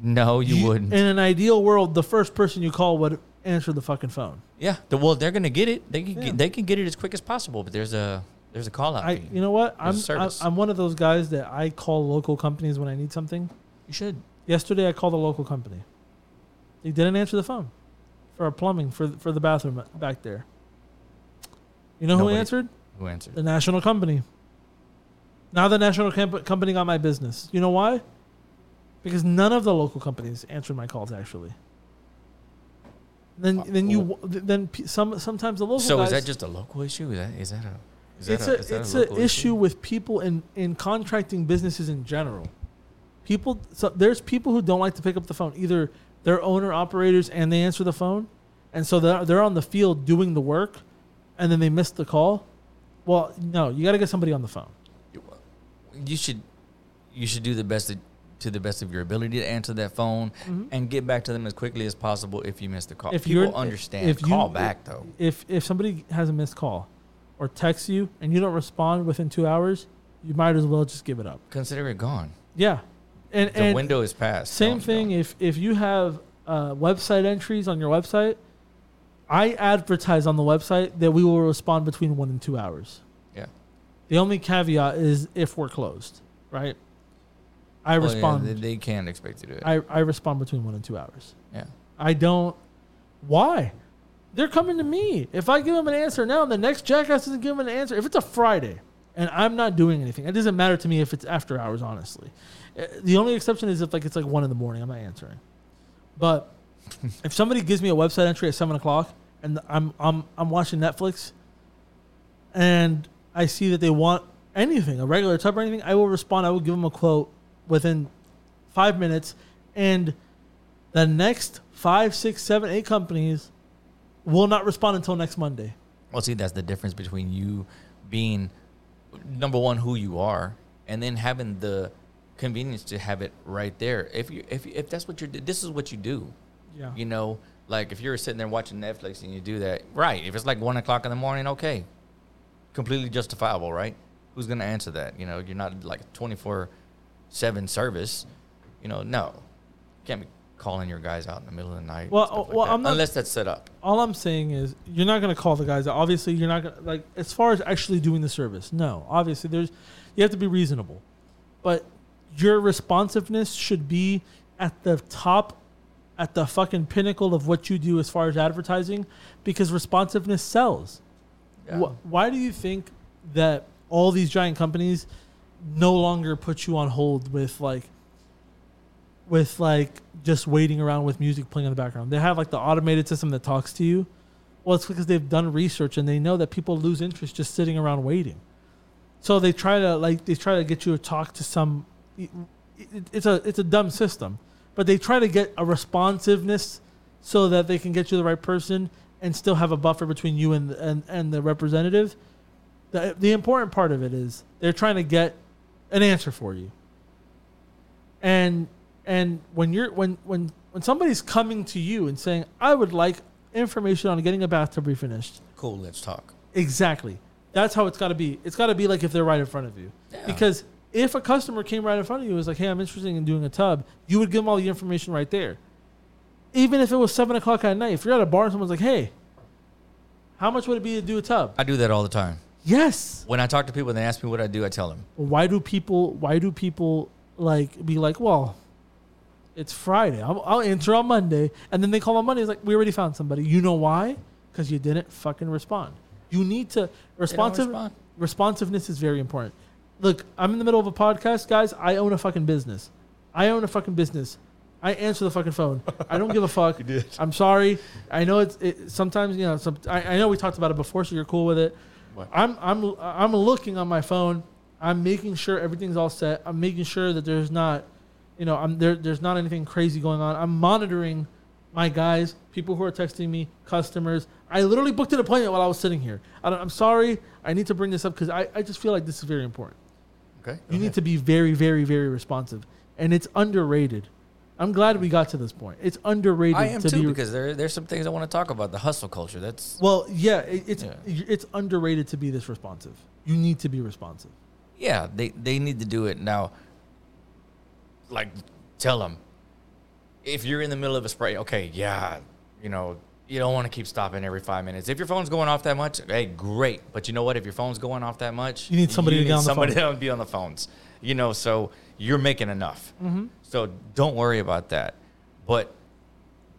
No, you, wouldn't. In an ideal world, the first person you call would answer the fucking phone. yeah, the, well, they're gonna get it. They can Yeah. get, they can get it as quick as possible. But there's a there's a call out. I, you know what? I'm, There's a I'm. I'm one of those guys that I call local companies when I need something. you should. Yesterday, I called a local company. They didn't answer the phone for our plumbing for for the bathroom back there. You know Nobody- who answered? Who answered? The national company. Now the national camp- company got my business. You know why? Because none of the local companies answered my calls. Actually. Then Uh, then you then some sometimes the local. So guys, is that just a local issue? Is that is that a is that it's a, a, is it's a an local issue with people in in contracting businesses in general. People, so there's people who don't like to pick up the phone. Either they're owner operators and they answer the phone, and so they're they're on the field doing the work, and then they miss the call. Well, no, you got to get somebody on the phone. you should you should do the best that, to the best of your ability to answer that phone Mhm. and get back to them as quickly as possible if you miss the call. If People understand. if you- call back though. If if somebody has a missed call, or texts you and you don't respond within two hours, you might as well just give it up. Consider it gone. Yeah, and The and window is passed. Same Don't- thing. don't. If if you have uh, website entries on your website, I advertise on the website that we will respond between one and two hours. Yeah. The only caveat is if we're closed, right? I Well, yeah, respond. they, they can't expect you to. I, I respond between one and two hours. yeah. I don't. Why? They're coming to me. If I give them an answer now, and the next jackass doesn't give them an answer, if it's a Friday and I'm not doing anything, it doesn't matter to me if it's after hours. Honestly, Uh, the only exception is if like it's like one in the morning, I'm not answering. But if somebody gives me a website entry at seven o'clock and I'm I'm I'm watching Netflix, and I see that they want anything, a regular tub or anything, I will respond. I will give them a quote within five minutes, and the next five, six, seven, eight companies will not respond until next Monday. Well, see, that's the difference between you being number one who you are, and then having the convenience to have it right there. If you if if that's what you're, this is what you do. Yeah. You know, like if you're sitting there watching Netflix and you do that, right? If it's like one o'clock in the morning, okay, completely justifiable, right? Who's gonna answer that? You know, you're not like twenty four seven service. You know, no, can't be calling your guys out in the middle of the night. Well, like well, that, not- unless that's set up. All I'm saying is you're not going to call the guys. out. Obviously, you're not going to like as far as actually doing the service. No, obviously there's you have to be reasonable, but your responsiveness should be at the top, at the fucking pinnacle of what you do as far as advertising, because responsiveness sells. Yeah. Wh- why do you think that all these giant companies no longer put you on hold with like with like just waiting around with music playing in the background? They have like the automated system that talks to you. Well, it's because they've done research and they know that people lose interest just sitting around waiting. So they try to like they try to get you to talk to some. it- it- It's a it's a dumb system, but they try to get a responsiveness so that they can get you the right person and still have a buffer between you and and, and the representative. The the important part of it is they're trying to get an answer for you. And and when you're when when when somebody's coming to you and saying, "I would like information on getting a bathtub refinished," Cool. Let's talk. Exactly. That's how it's got to be. It's got to be like if they're right in front of you. Yeah. Because if a customer came right in front of you and was like, hey, I'm interested in doing a tub, you would give them all the information right there. Even if it was 7 o'clock at night. If you're at a bar and someone's like, hey, how much would it be to do a tub? I do that all the time. Yes. When I talk to people and they ask me what I do, I tell them. Why do people, why do people like be like, well, it's Friday. I'll, I'll answer on Monday. And then they call on Monday. It's like, we already found somebody. You know why? Because you didn't fucking respond. You need to, responsive, respond. responsiveness is very important. Look, I'm in the middle of a podcast, guys. I own a fucking business. I own a fucking business. I answer the fucking phone. I don't give a fuck. I'm sorry. I know it's it, sometimes you know. Some, I, I know we talked about it before, so you're cool with it. What? I'm I'm I'm looking on my phone. I'm making sure everything's all set. I'm making sure that there's not, you know, I'm there. There's not anything crazy going on. I'm monitoring my guys, people who are texting me, customers. I literally booked an appointment while I was sitting here. I don't, I'm sorry. I need to bring this up because I, I just feel like this is very important. Okay. You need to be very, very, very responsive, and it's underrated. I'm glad we got to this point. It's underrated I am to too be because there there's some things I want to talk about. The hustle culture. That's well, yeah, it, it's Yeah. it's underrated to be this responsive. You need to be responsive. yeah. They they need to do it now. Like, tell them if you're in the middle of a spray. Okay, yeah, you know. You don't want to keep stopping every five minutes. If your phone's going off that much, hey, great. But you know what? If your phone's going off that much, You need somebody to need get on the phone. to be on the phones. You know, so you're making enough. Mm-hmm. So don't worry about that. But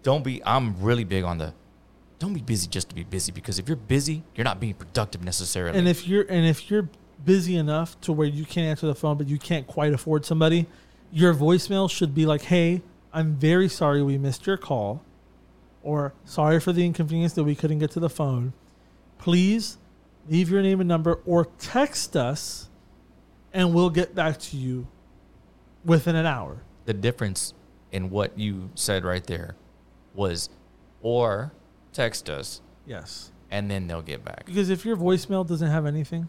don't be, I'm really big on the, don't be busy just to be busy because if you're busy, you're not being productive necessarily. And if you're and if you're busy enough to where you can't answer the phone, but you can't quite afford somebody, your voicemail should be like, "Hey, I'm very sorry we missed your call, or sorry for the inconvenience that we couldn't get to the phone. Please leave your name and number, or text us, and we'll get back to you within an hour. The difference in what you said right there was or text us Yes. and then they'll get back. Because if your voicemail doesn't have anything,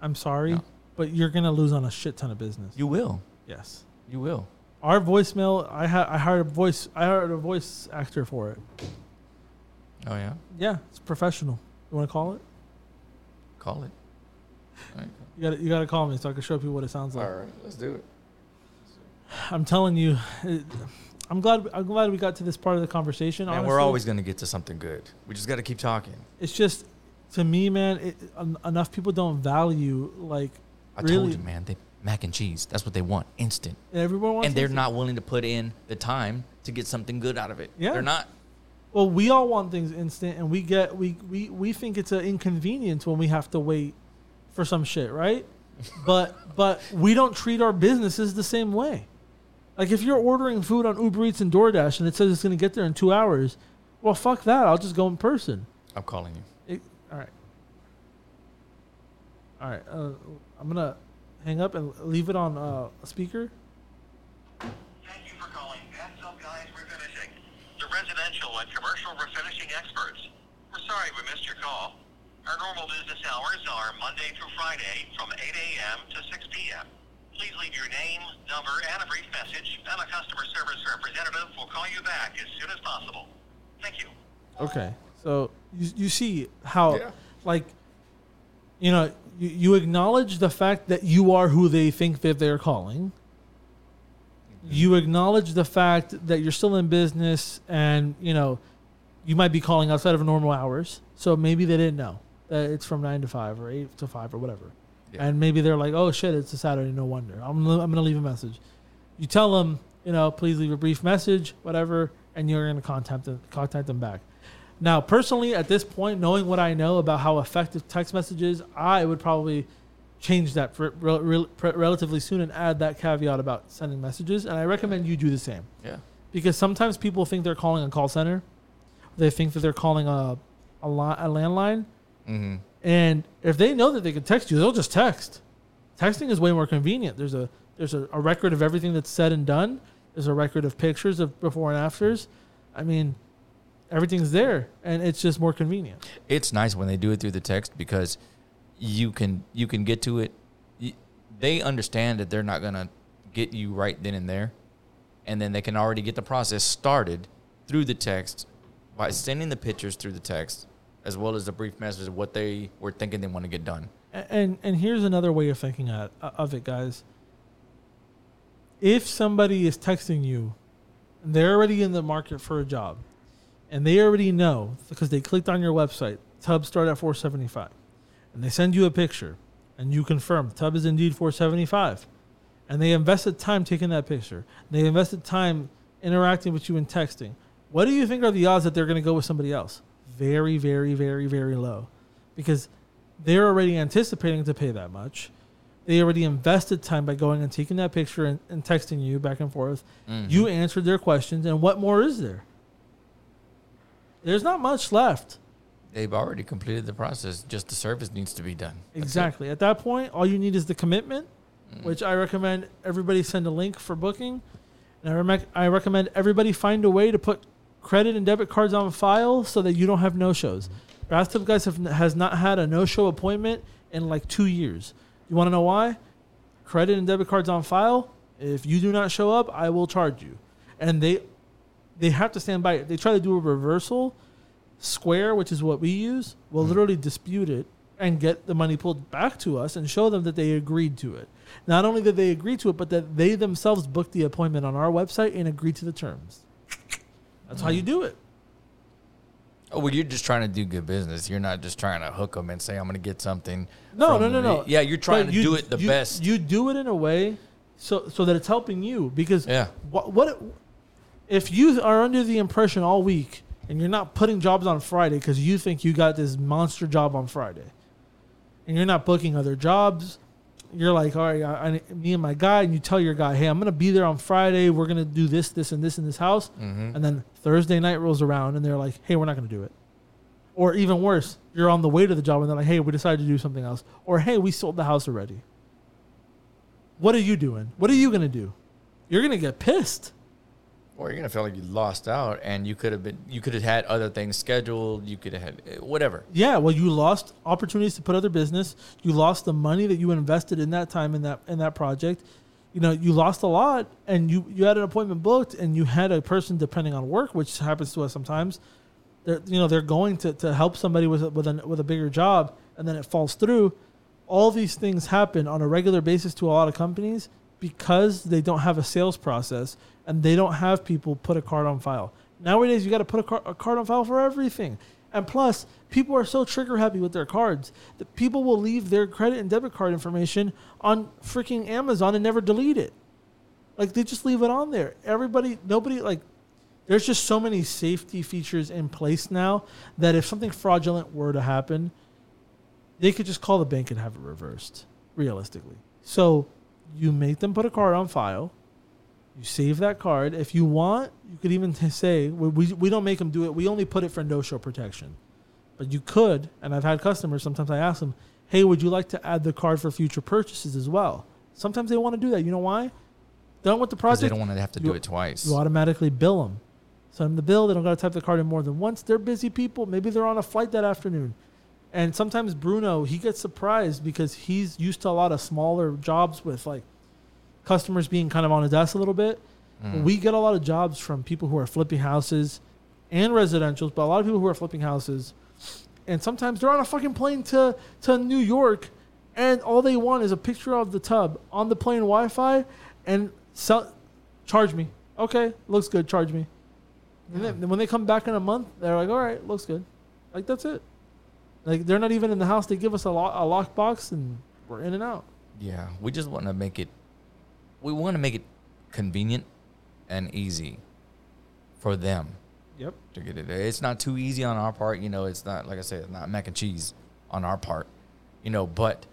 I'm sorry, No. but you're gonna lose on a shit ton of business. You will. yes. You will. Our voicemail, I ha- I hired a voice, I hired a voice actor for it. Oh yeah. Yeah, it's professional. You want to call it? Call it. All right. You got to you got to call me so I can show people what it sounds like. All right. Let's do it. I'm telling you, it, I'm glad I'm glad we got to this part of the conversation. Honestly. we're always gonna get to something good. We just got to keep talking. It's just to me, man. It, en- enough people don't value like I Really? told you, man. They mac and cheese. That's what they want. Instant. everyone wants. and they're instant. not willing to put in the time to get something good out of it. Yeah. They're not. Well, we all want things instant, and we get we we we think it's an inconvenience when we have to wait for some shit, right? but but we don't treat our businesses the same way. Like if you're ordering food on Uber Eats and DoorDash and it says it's going to get there in two hours, well, fuck that. I'll just go in person. I'm calling you. It, all right. All right. Uh, I'm gonna hang up and leave it on uh, a speaker. Thank you for calling Bathtub Guys Refinishing, the residential and commercial refinishing experts. We're sorry we missed your call. Our normal business hours are Monday through Friday from 8 a.m. to 6 p.m. Please leave your name, number, and a brief message, and a customer service representative will call you back as soon as possible. Thank you. Okay. So you, you see how, Yeah. like, you know, you, you acknowledge the fact that you are who they think that they're calling. Mm-hmm. You acknowledge the fact that you're still in business and, you know, you might be calling outside of normal hours. So maybe they didn't know that it's from 9 to 5 or 8 to 5 or whatever. Yeah. And maybe they're like, oh shit, it's a Saturday, no wonder. I'm, I'm going to leave a message. You tell them, you know, please leave a brief message, whatever, and you're going to contact them, contact them back. Now, personally, at this point, knowing what I know about how effective text messages, I would probably change that for rel- pre- relatively soon and add that caveat about sending messages. And I recommend you do the same Yeah. because sometimes people think they're calling a call center, they think that they're calling a a, li- a landline, Mm-hmm. And if they know that they can text you, they'll just text. Texting is way more convenient. There's a there's a, a record of everything that's said and done. There's a record of pictures of before and afters. I mean, everything's there, and it's just more convenient. It's nice when they do it through the text because you can you can get to it. They understand that they're not gonna get you right then and there, and then they can already get the process started through the text by sending the pictures through the text as well as a brief message of what they were thinking they want to get done. And and here's another way of thinking of it, guys. If somebody is texting you, they're already in the market for a job, and they already know because they clicked on your website, tubs start at 475, and they send you a picture, and you confirm tub is indeed 475, and they invested time taking that picture, they invested time interacting with you and texting. What do you think are the odds that they're going to go with somebody else? Very, very, very, very low, because they're already anticipating to pay that much. They already invested time by going and taking that picture and, and texting you back and forth. Mhm. You answered their questions, and what more is there? There's not much left. They've already completed the process. Just the service needs to be done. That's it. Exactly. At that point, all you need is the commitment, Mm. which I recommend everybody send a link for booking. And I, rec- I recommend everybody find a way to put credit and debit cards on file so that you don't have no shows. Bathtub Guys have, has not had a no show appointment in like two years. You want to know why? Credit and debit cards on file. If you do not show up, I will charge you. And they they have to stand by it. They try to do a reversal. Square, which is what we use, will mm-hmm. literally dispute it and get the money pulled back to us and show them that they agreed to it. Not only that they agreed to it, but that they themselves booked the appointment on our website and agreed to the terms. That's how you do it. Oh, well, you're just trying to do good business. You're not just trying to hook them and say, I'm going to get something. No, from no, no, the-" no. Yeah, you're trying But to you- do it the you- best. You do it in a way so so that it's helping you because Yeah. what, what if you are under the impression all week and you're not putting jobs on Friday because you think you got this monster job on Friday and you're not booking other jobs you're like all right I, I, me and my guy and you tell your guy hey i'm gonna be there on friday. We're gonna do this this and this in this house. Mhm. and then thursday night rolls around and they're like hey we're not gonna do it. Or even worse you're on the way to the job and they're like hey we decided to do something else. Or hey we sold the house already. What are you doing? What are you gonna do? You're gonna get pissed. Or you're gonna feel like you lost out, and you could have been, you could have had other things scheduled. You could have had eh, whatever. Yeah, well, you lost opportunities to put other business. You lost the money that you invested in that time in that in that project. You know, you lost a lot, and you you had an appointment booked, and you had a person depending on work, which happens to us sometimes. They're you know they're going to, to help somebody with a, with a with a bigger job, and then it falls through. All these things happen on a regular basis to a lot of companies because they don't have a sales process and they don't have people put a card on file. Nowadays, you got to put a, car- a card on file for everything. And plus, people are so trigger happy with their cards that people will leave their credit and debit card information on freaking Amazon and never delete it. Like they just leave it on there. Everybody, nobody, like, there's just so many safety features in place now that if something fraudulent were to happen, they could just call the bank and have it reversed, realistically. So you make them put a card on file. You save that card. If you want, you could even say we, we, we don't make them do it. We only put it for no show protection. But you could, and I've had customers. Sometimes I ask them, "Hey, would you like to add the card for future purchases as well?" Sometimes they want to do that. You know why? Done with the project. they don't want to have to do it twice. You automatically bill them. Send them the bill. They don't got to type the card in more than once. They're busy people. Maybe they're on a flight that afternoon. And sometimes Bruno, he gets surprised because he's used to a lot of smaller jobs with like customers being kind of on his desk a little bit. Mm. We get a lot of jobs from people who are flipping houses and residentials, but a lot of people who are flipping houses. And sometimes they're on a fucking plane to, to New York and all they want is a picture of the tub on the plane Wi Fi and sell, charge me. Okay, looks good, charge me. And then when they come back in a month, they're like, all right, looks good. Like, that's it. Like, they're not even in the house. They give us a, lock, a lock box and we're in and out. Yeah, we just want to make it. We want to make it convenient and easy for them Yep. to get it. It's not too easy on our part, you know. It's not like I said, it's not mac and cheese on our part, you know. But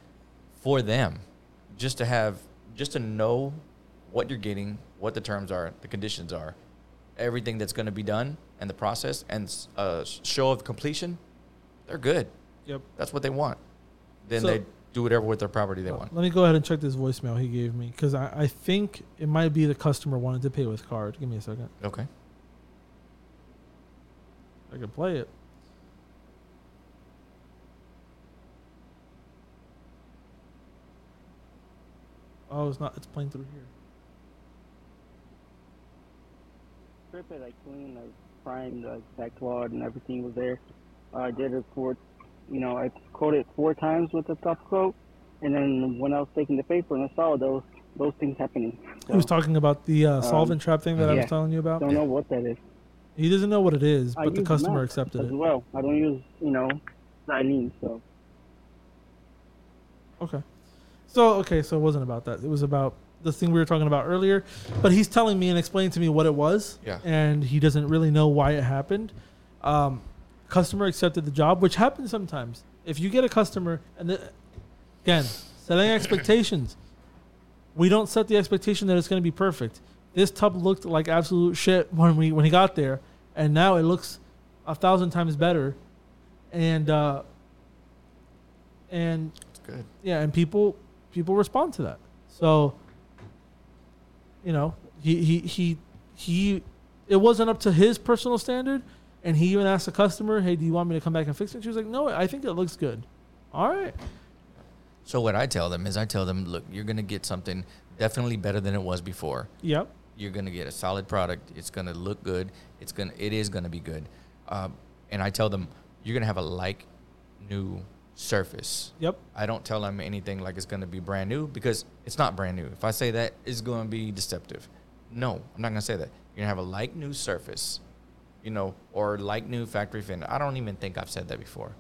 for them, just to have, just to know what you're getting, what the terms are, the conditions are, everything that's going to be done, and the process, and a uh, show of completion, they're good. Yep. That's what they want. Then So- they do whatever with their property they want. Let me go ahead and check this voicemail he gave me because I, I think it might be the customer wanted to pay with card. Give me a second. Okay. I can play it. Oh, it's not. It's playing through here. strip it, I cleaned, I primed, the back cloth, and everything was there. Uh, I did it for, you know, I coated four times with the top coat, and then when I was taking the paper and I saw those those things happening, He was talking about the uh, solvent trap thing that I was telling you about. don't know what that is. He doesn't know what it is, I but the customer meth accepted as it. well. I don't use, you know, xylene, so Okay. So okay, so it wasn't about that. It was about the thing we were talking about earlier. But he's telling me and explaining to me what it was. Yeah. And he doesn't really know why it happened. Um, customer accepted the job, which happens sometimes. If you get a customer and the, again, setting expectations. We don't set the expectation that it's going to be perfect. This tub looked like absolute shit when we when he got there, and now it looks a thousand times better. And uh, and It's good. yeah, and people people respond to that. So, you know, he he he he it wasn't up to his personal standard, and he even asked the customer, "Hey, do you want me to come back and fix it?" She was like, "No, I think it looks good." All right, So what I tell them is I tell them, look, you're gonna get something definitely better than it was before. yep, You're gonna get a solid product. It's gonna look good. It's gonna it is gonna be good. Um, and I tell them you're gonna have a like new surface. yep, I don't tell them anything like it's gonna be brand new because it's not brand new. If I say that, it's gonna be deceptive. No, I'm not gonna say that. You're gonna have a like new surface, you know, or like new factory finish. I don't even think I've said that before.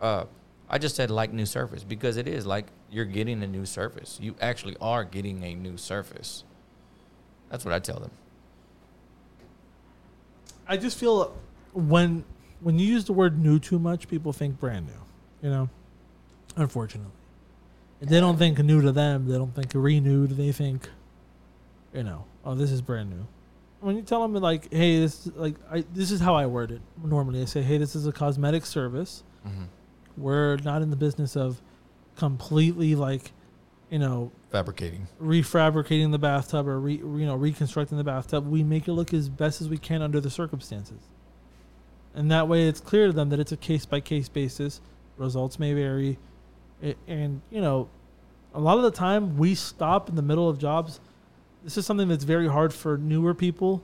Uh, I just said like new surface because it is like you're getting a new surface. You actually are getting a new surface. That's what I tell them. I just feel when when you use the word new too much, people think brand new. You know, unfortunately, and they don't think new to them. They don't think renewed. They think, you know, oh, this is brand new. When you tell them like, hey, this is like I this is how I word it normally. I say, hey, this is a cosmetic service. Mm-hmm. We're not in the business of completely like you know, Fabricating. refabricating the bathtub or re, you know reconstructing the bathtub. We make it look as best as we can under the circumstances, and that way it's clear to them that it's a case by case basis. Results may vary, A- and you know, a lot of the time we stop in the middle of jobs. This is something that's very hard for newer people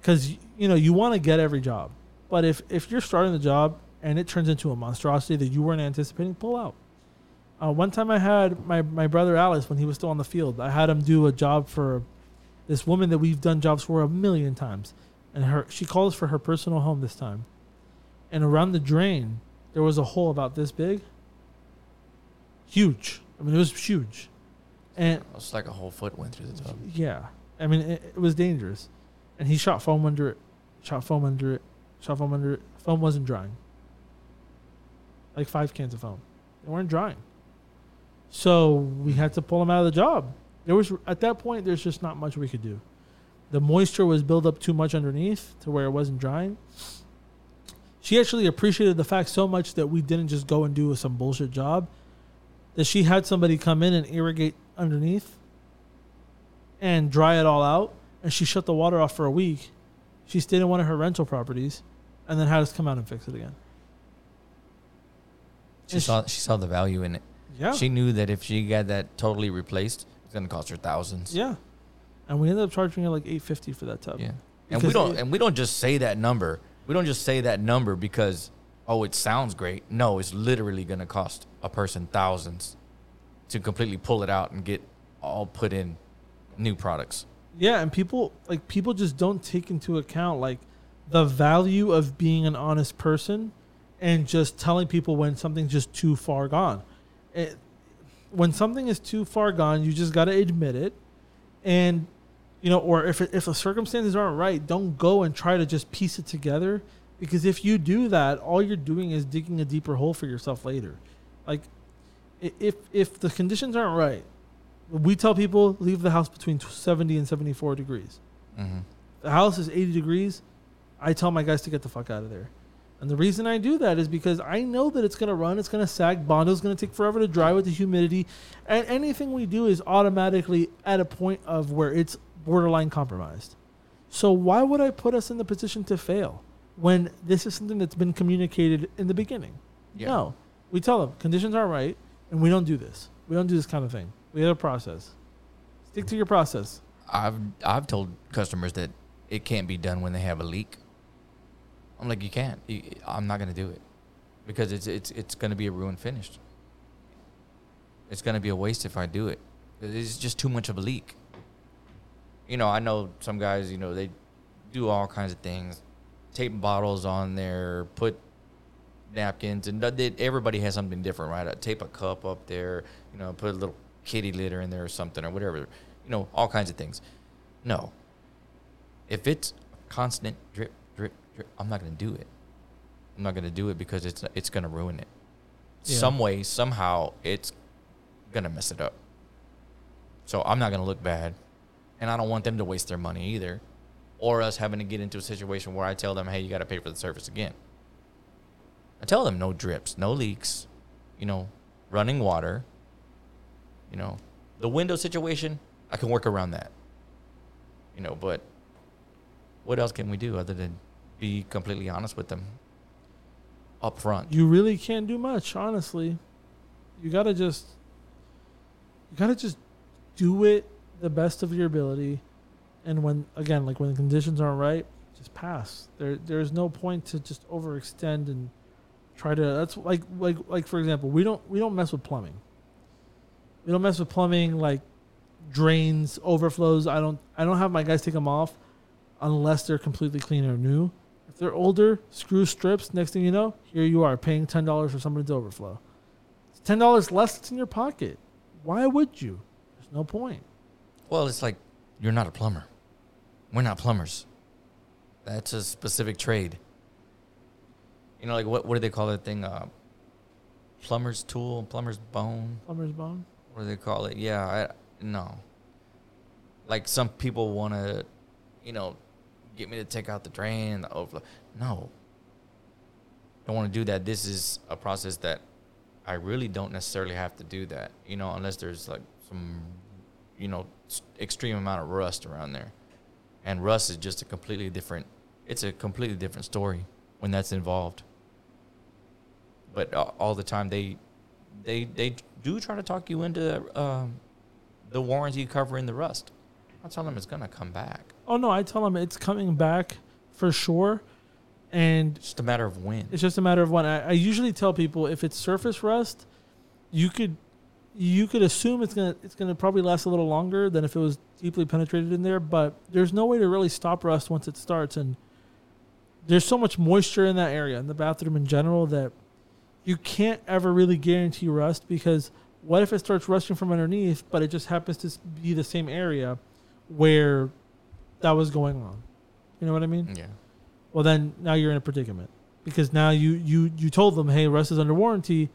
because you know you want to get every job, but if if you're starting the job and it turns into a monstrosity that you weren't anticipating, pull out. Uh, one time I had my, my brother Alice when he was still on the field. I had him do a job for this woman that we've done jobs for a million times, and her she calls for her personal home this time. And around the drain, there was a hole about this big. Huge. I mean, it was huge, and It's like a whole foot went through the tub. yeah, I mean it, it was dangerous, and he shot foam under it, shot foam under it, shot foam under it. Foam wasn't drying. Like five cans of foam, they weren't drying. So we had to pull him out of the job. There was at that point, there's just not much we could do. The moisture was built up too much underneath to where it wasn't drying. She actually appreciated the fact so much that we didn't just go and do some bullshit job. That she had somebody come in and irrigate underneath and dry it all out. And she shut the water off for a week. She stayed in one of her rental properties and then had us come out and fix it again. She And saw she saw the value in it. Yeah. She knew that if she got that totally replaced, it's gonna cost her thousands. yeah. And we ended up charging her like eight fifty for that tub. Yeah. And we don't it- and we don't just say that number. We don't just say that number because oh it sounds great. No, it's literally gonna cost a person thousands to completely pull it out and get all put in new products. Yeah, and people like people just don't take into account like the value of being an honest person and just telling people when something's just too far gone. It, when something is too far gone, you just got to admit it. And you know, or if if the circumstances aren't right, don't go and try to just piece it together because if you do that, all you're doing is digging a deeper hole for yourself later. Like if if the conditions aren't right, we tell people leave the house between 70 and 74 degrees. Mm-hmm. The house is 80 degrees. I tell my guys to get the fuck out of there. And the reason I do that is because I know that it's going to run, it's going to sag, Bondo's going to take forever to dry with the humidity. And anything we do is automatically at a point of where it's borderline compromised. So why would I put us in the position to fail when this is something that's been communicated in the beginning? Yeah. No. We tell them conditions aren't right and we don't do this. We don't do this kind of thing. We have a process. Stick to your process. I've I've told customers that it can't be done when they have a leak. I'm like, you can't. I'm not gonna do it because it's it's it's gonna be a ruined finish. It's gonna be a waste if I do it. It's just too much of a leak. You know, I know some guys. You know, they do all kinds of things, tape bottles on there, put napkins, and they, everybody has something different, right? I tape a cup up there. You know, put a little kitty litter in there or something or whatever. You know, all kinds of things. No. If it's constant drip, drip, drip, I'm not going to do it. I'm not going to do it because it's it's going to ruin it. Yeah. Some way, somehow, it's going to mess it up. So I'm not going to look bad, and I don't want them to waste their money either, or us having to get into a situation where I tell them, "Hey, you got to pay for the service again." I tell them no drips, no leaks, you know, running water. You know, the window situation, I can work around that. You know, but what else can we do other than be completely honest with them up front? you really can't do much, honestly. You gotta just you gotta just do it the best of your ability. And when again, like when the conditions aren't right, just pass. There there's no point to just overextend and try to that's like like like for example, we don't we don't mess with plumbing. We don't mess with plumbing like drains, overflows. I don't I don't have my guys take them off unless they're completely clean or new. If they're older, screw strips. Next thing you know, here you are paying ten dollars for somebody's overflow. It's ten dollars less that's in your pocket. Why would you? There's no point. Well, it's like you're not a plumber. We're not plumbers. That's a specific trade. You know, like what what do they call that thing? Uh, plumber's tool, plumber's bone. Plumber's bone. What do they call it? Yeah, I no. Like some people want to, you know, get me to take out the drain, the overflow. No. Don't want to do that. This is a process that I really don't necessarily have to do that, you know, unless there's like some, you know, extreme amount of rust around there. And rust is just a completely different, it's a completely different story when that's involved. But all the time they, they, they do try to talk you into um, the warranty covering the rust. I tell them it's gonna come back. Oh no, I tell them it's coming back for sure, and It's just a matter of when. it's just a matter of when. I, I usually tell people if it's surface rust, you could you could assume it's gonna it's gonna probably last a little longer than if it was deeply penetrated in there. But there's no way to really stop rust once it starts, and there's so much moisture in that area in the bathroom in general that you can't ever really guarantee rust because what if it starts rusting from underneath, but it just happens to be the same area where that was going on. You know what I mean? Yeah. well then now you're in a predicament because now you you you told them hey rust is under warranty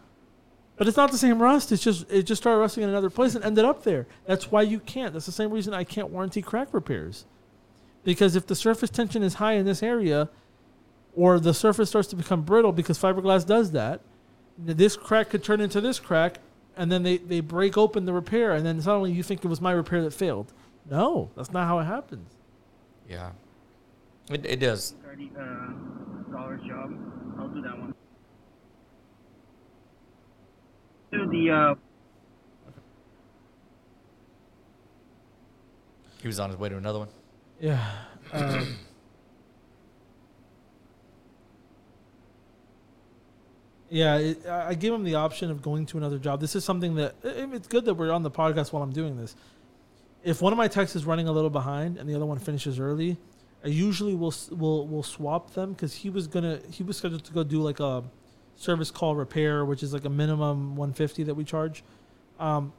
but it's not the same rust it's just it just started rusting in another place and ended up there that's why you can't that's the same reason i can't warranty crack repairs because if the surface tension is high in this area or the surface starts to become brittle because fiberglass does that this crack could turn into this crack and then they, they break open the repair and then suddenly you think it was my repair that failed no that's not how it happens Yeah. It, it does. Thirty uh, dollars job. I'll do that one. Do the uh, He was on his way to another one. Yeah. Um, yeah, it, I I gave him the option of going to another job. This is something that it's good that we're on the podcast while I'm doing this. If one of my techs is running a little behind and the other one finishes early, I usually will will will swap them because he was gonna he was scheduled to go do like a service call repair, which is like a minimum 150 that we charge, um,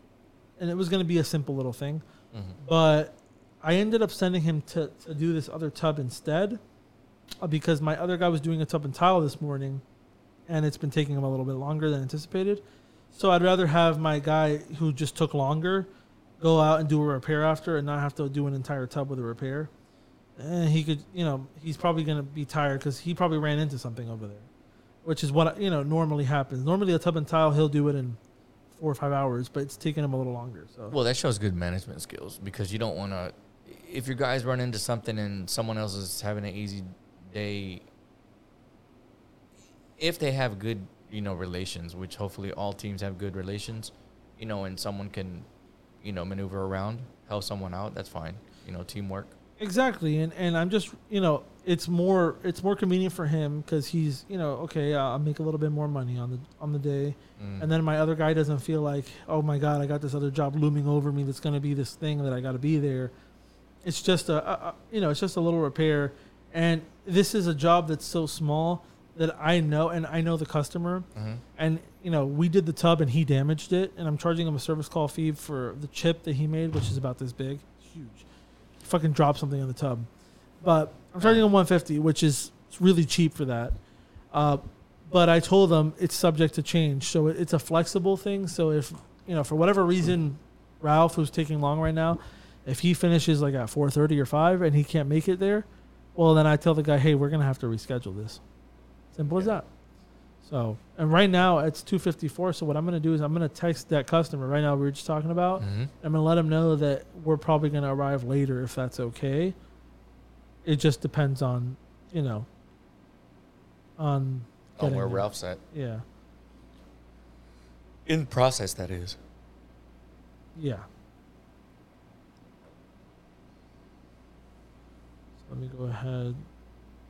and it was gonna be a simple little thing Mm-hmm. but I ended up sending him to, to do this other tub instead uh, because my other guy was doing a tub and tile this morning and it's been taking him a little bit longer than anticipated. So I'd rather have my guy who just took longer go out and do a repair after and not have to do an entire tub with a repair. And he could, you know, he's probably going to be tired because he probably ran into something over there, which is what, you know, normally happens. Normally a tub and tile, he'll do it in four or five hours, but it's taking him a little longer. So Well, that shows good management skills because you don't want to. If your guys run into something and someone else is having an easy day, if they have good, you know, relations, which hopefully all teams have good relations, you know, and someone can, you know, maneuver around, help someone out, that's fine. You know, teamwork. Exactly, and and I'm just you know it's more it's more convenient for him because he's you know okay uh, I'll make a little bit more money on the on the day, Mm. and then my other guy doesn't feel like oh my god I got this other job looming over me that's going to be this thing that I got to be there. It's just a, a, a you know it's just a little repair, and this is a job that's so small that I know and I know the customer, Mhm. and you know we did the tub and he damaged it, and I'm charging him a service call fee for the chip that he made, which is about this big, huge fucking drop something in the tub. But I'm charging him 150, which is really cheap for that. Uh, but I told them it's subject to change, so it's a flexible thing. So if you know for whatever reason, Ralph who's taking long right now, if he finishes like at 4:30 or 5 and he can't make it there, well then I tell the guy, hey, we're gonna have to reschedule this. Simple as that. So and right now it's 2:54. So what I'm gonna do is I'm gonna text that customer right now. We were just talking about. Mhm. I'm gonna let them know that we're probably gonna arrive later if that's okay. It just depends on, you know, on On where there. Ralph's at. Yeah, In process, that is. yeah. So let me go ahead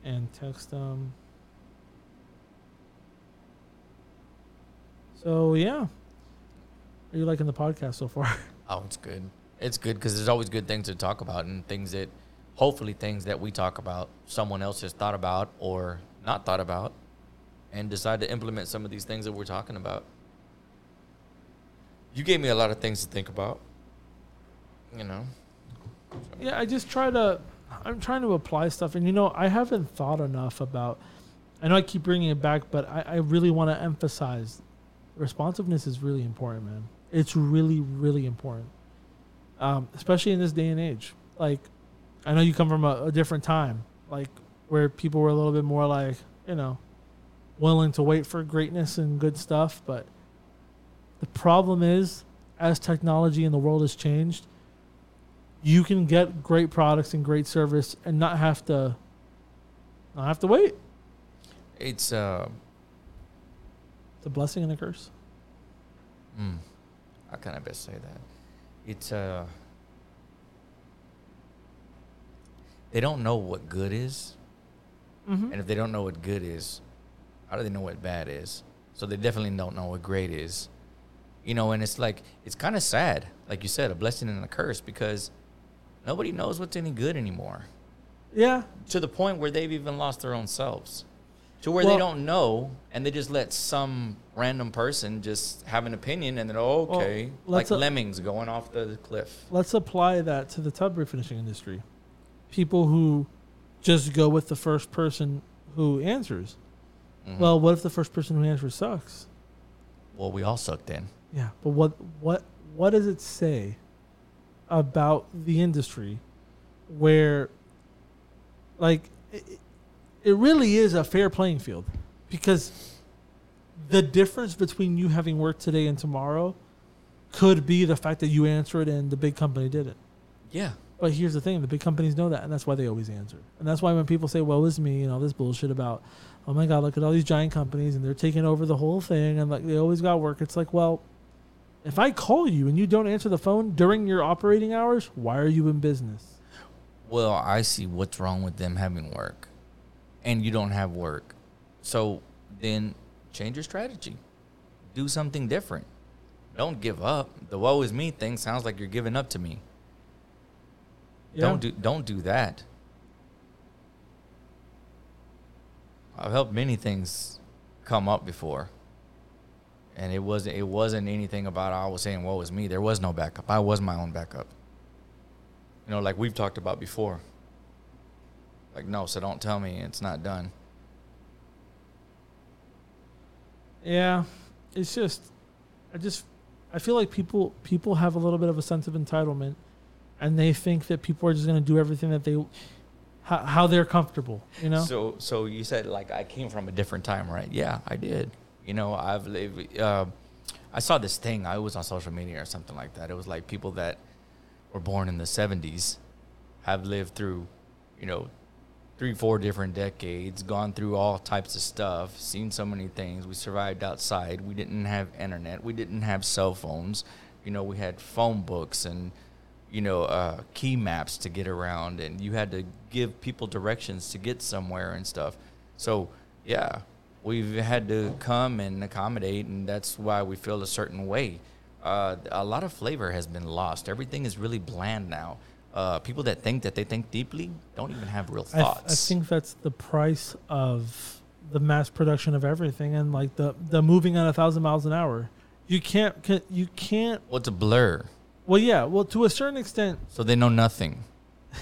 and text them. So yeah, are you liking the podcast so far? Oh, it's good. It's good because there's always good things to talk about and things that, hopefully, things that we talk about, someone else has thought about or not thought about, and decide to implement some of these things that we're talking about. You gave me a lot of things to think about. You know. Yeah, I just try to. I'm trying to apply stuff, and you know, I haven't thought enough about. I know I keep bringing it back, but I, I really want to emphasize responsiveness is really important, man. It's really, really important, um, especially in this day and age. Like, I know you come from a, a different time, like where people were a little bit more like, you know, willing to wait for greatness and good stuff, but The problem is, as technology in the world has changed, you can get great products and great service and not have to not have to wait. It's uh, It's a blessing and a curse. mm, how can I best say that? It's uh, they don't know what good is, Mm-hmm. and if they don't know what good is, how do they know what bad is? So they definitely don't know what great is, you know. And it's like it's kind of sad, like you said, a blessing and a curse because nobody knows what's any good anymore. Yeah, to the point where they've even lost their own selves to where Well- they don't know and they just let some random person just have an opinion and then oh, Well, okay like let's, uh, lemmings going off the cliff let's apply that to the tub refinishing industry. People who just go with the first person who answers. Mhm. Well, what if the first person who answers sucks? well we all suck then Yeah, but what what what does it say about the industry where like it, it really is a fair playing field because the difference between you having work today and tomorrow could be the fact that you answered and the big company didn't. yeah But here's the thing: the big companies know that, and that's why they always answer. And that's why when people say, "Well, it's me," and all this bullshit about, "Oh my God, look at all these giant companies and they're taking over the whole thing," and like they always got work. It's like, well, if I call you and you don't answer the phone during your operating hours, why are you in business? well i see what's wrong with them having work and you don't have work so then change your strategy do something different don't give up the woe is me thing sounds like you're giving up to me Don't do don't do that. I've helped many things come up before. And it wasn't it wasn't anything about I was saying what is me. There was no backup. I was my own backup. You know, like we've talked about before. Like no, so don't tell me it's not done. Yeah, it's just, I just, I feel like people people have a little bit of a sense of entitlement, and they think that people are just going to do everything that they, how, how they're comfortable. You know. So so you said like I came from a different time, right? Yeah, I did. You know, I've lived. Uh, I saw this thing. I was on social media or something like that. It was like people that were born in the '70s have lived through, you know, three, four different decades, gone through all types of stuff, seen so many things. We survived outside. We didn't have internet. We didn't have cell phones. You know, we had phone books and you know, uh, key maps to get around, and you had to give people directions to get somewhere and stuff. So, yeah, we've had to come and accommodate, and that's why we feel a certain way. Uh, a lot of flavor has been lost. Everything is really bland now. Uh, people that think that they think deeply don't even have real I, th- thoughts. I think that's the price of the mass production of everything, and like the the moving at a thousand miles an hour. You can't, ca- you can't. well, it's a blur, Well, yeah. Well, to a certain extent, so they know nothing.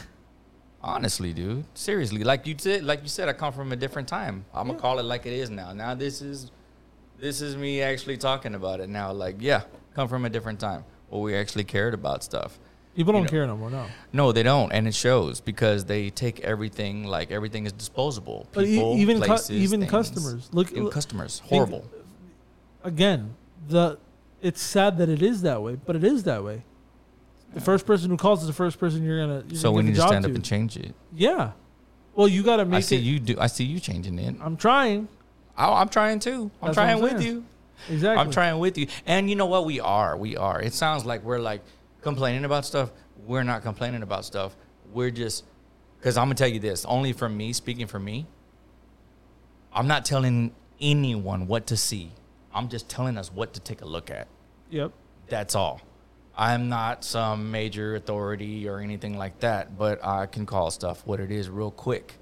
Honestly, dude, seriously, like you said, like you said, I come from a different time. I'm gonna call it like it is now. Now this is, this is me actually talking about it now. Like, yeah, come from a different time where we actually cared about stuff. People don't know. care no more. No. No, they don't, and it shows because they take everything like everything is disposable. E- People, even cu- even things. customers. Look- Even customers, think- horrible. Again, the it's sad that it is that way, but it is that way. The first person who calls is the first person you're gonna. You're So gonna we need to stand up and change it. Yeah. Well, you got to make I see it. you do. I see you changing it. I'm trying. I, I'm trying too. I'm That's trying I'm with you. Exactly. I'm trying with you. And you know what? We are. We are. It sounds like we're like complaining about stuff. We're not complaining about stuff. We're just, because I'm going to tell you this only from me, speaking for me, I'm not telling anyone what to see. I'm just telling us what to take a look at. Yep. That's all. I'm not some major authority or anything like that, but I can call stuff what it is real quick.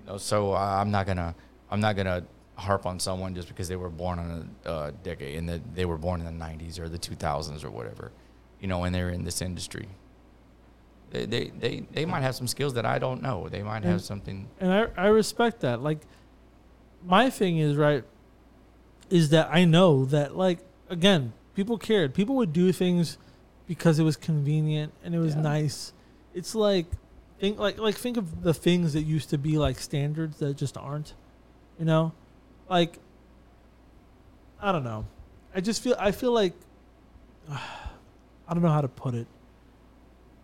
You know, so I'm not gonna I'm not gonna harp on someone just because they were born on a uh, decade and that they were born in the 90s or the 2000s or whatever, you know, and they're in this industry. They they they, they might have some skills that I don't know. They might have something. and I, I respect that. Like, my thing is right, is that I know that like again, people cared. People would do things because it was convenient and it was Yeah. nice. It's like think like like think of the things that used to be like standards that just aren't. You know, like I don't know. I just feel I feel like I don't know how to put it.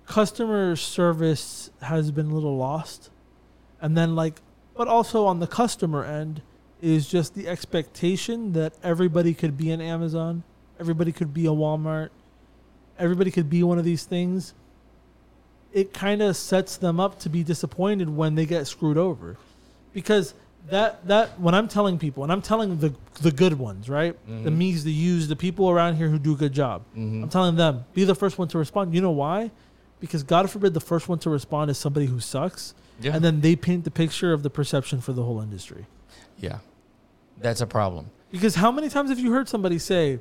Customer service has been a little lost. And then like but also on the customer end is just the expectation that everybody could be an Amazon, everybody could be a Walmart, everybody could be one of these things. It kind of sets them up to be disappointed when they get screwed over. Because that that when I'm telling people, and I'm telling the the good ones, right? The mm-hmm. me's, the you's, the people around here who do a good job. Mm-hmm. I'm telling them, be the first one to respond. You know why? Because God forbid the first one to respond is somebody who sucks, Yeah. and then they paint the picture of the perception for the whole industry. Yeah. That's a problem. Because how many times have you heard somebody say,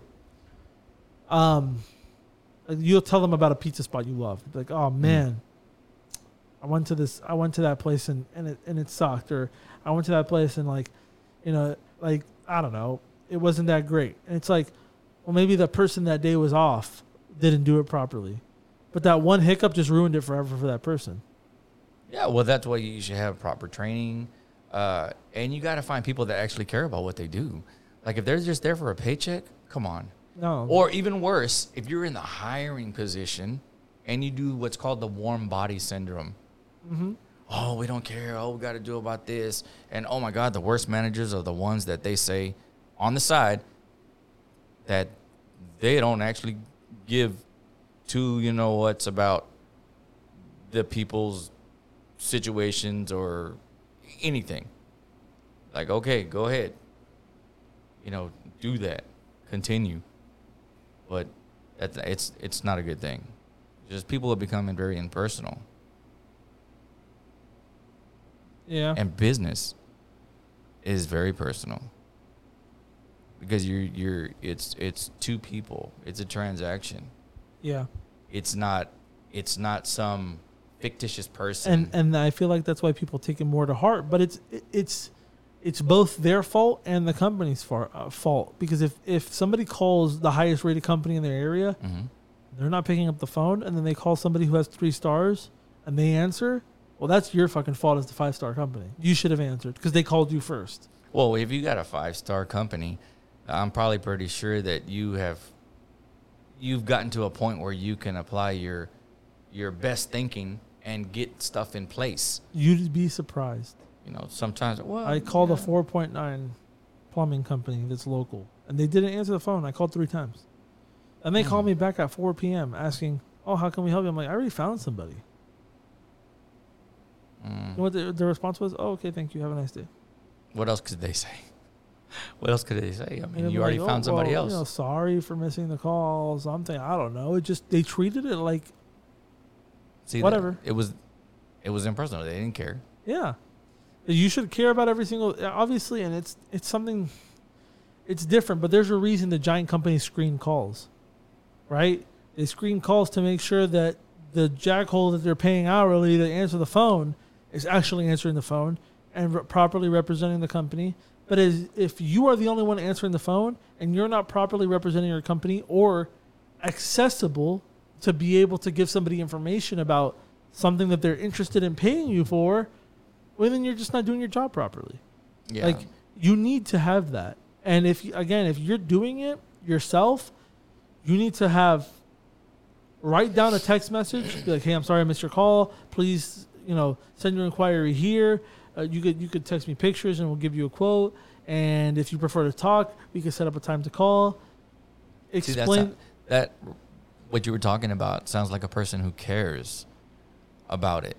um, you'll tell them about a pizza spot you love, like, oh mm-hmm. man, I went to this, I went to that place and and it and it sucked, or I went to that place and like, you know, like I don't know, it wasn't that great, and it's like, well, maybe the person that day was off, didn't do it properly, but that one hiccup just ruined it forever for that person. Yeah, well, that's why you should have proper training, uh, and you got to find people that actually care about what they do. Like if they're just there for a paycheck, come on. No, Or even worse, if you're in the hiring position and you do what's called the warm body syndrome. Mhm. Oh, we don't care. Oh, we got to do about this. And oh my God, the worst managers are the ones that they say on the side that they don't actually give two, you know, what's about the people's situations or anything. Like, okay, go ahead. You know, do that. Continue. But it's it's not a good thing. Just people are becoming very impersonal. Yeah, And business is very personal. Because you're you're it's it's two people. It's a transaction. yeah. It's not it's not some fictitious person. and and I feel like that's why people take it more to heart. But it's it's it's both their fault and the company's far, uh, fault because if if somebody calls the highest rated company in their area, Mhm. they're not picking up the phone, and then they call somebody who has three stars and they answer. Well, that's your fucking fault as the five star company. You should have answered because they called you first. Well, if you got a five star company, I'm probably pretty sure that you have you've gotten to a point where you can apply your your best thinking and get stuff in place. You'd be surprised. You know, sometimes well I called a 4.9 plumbing company that's local, and they didn't answer the phone. I called three times, and they called Hmm. me back at 4 p.m. asking, "Oh, how can we help you?" I'm like, "I already found somebody." Mm. What the, the response was? "Oh, okay, thank you. Have a nice day." What else could they say? What else could they say? I mean, you already like, found "Oh, somebody well, else. You know, sorry for missing the call. Something I don't know. It just they treated it like, See, whatever. it was, it was impersonal. They didn't care. yeah, you should care about every single obviously, and it's it's something. It's different, but there's a reason the giant companies screen calls, right? They screen calls to make sure that the jackhole that they're paying hourly to answer the phone is actually answering the phone and re- properly representing the company. But as, if you are the only one answering the phone and you're not properly representing your company or accessible to be able to give somebody information about something that they're interested in paying you for, well, then you're just not doing your job properly. Yeah. Like you need to have that. And if again, if you're doing it yourself, you need to have write down a text message. Be like, "Hey, I'm sorry I missed your call. Please, you know, send your inquiry here. Uh, you could you could text me pictures and we'll give you a quote. And if you prefer to talk, we can set up a time to call. See, Explain. not- that what you were talking about sounds like a person who cares about it,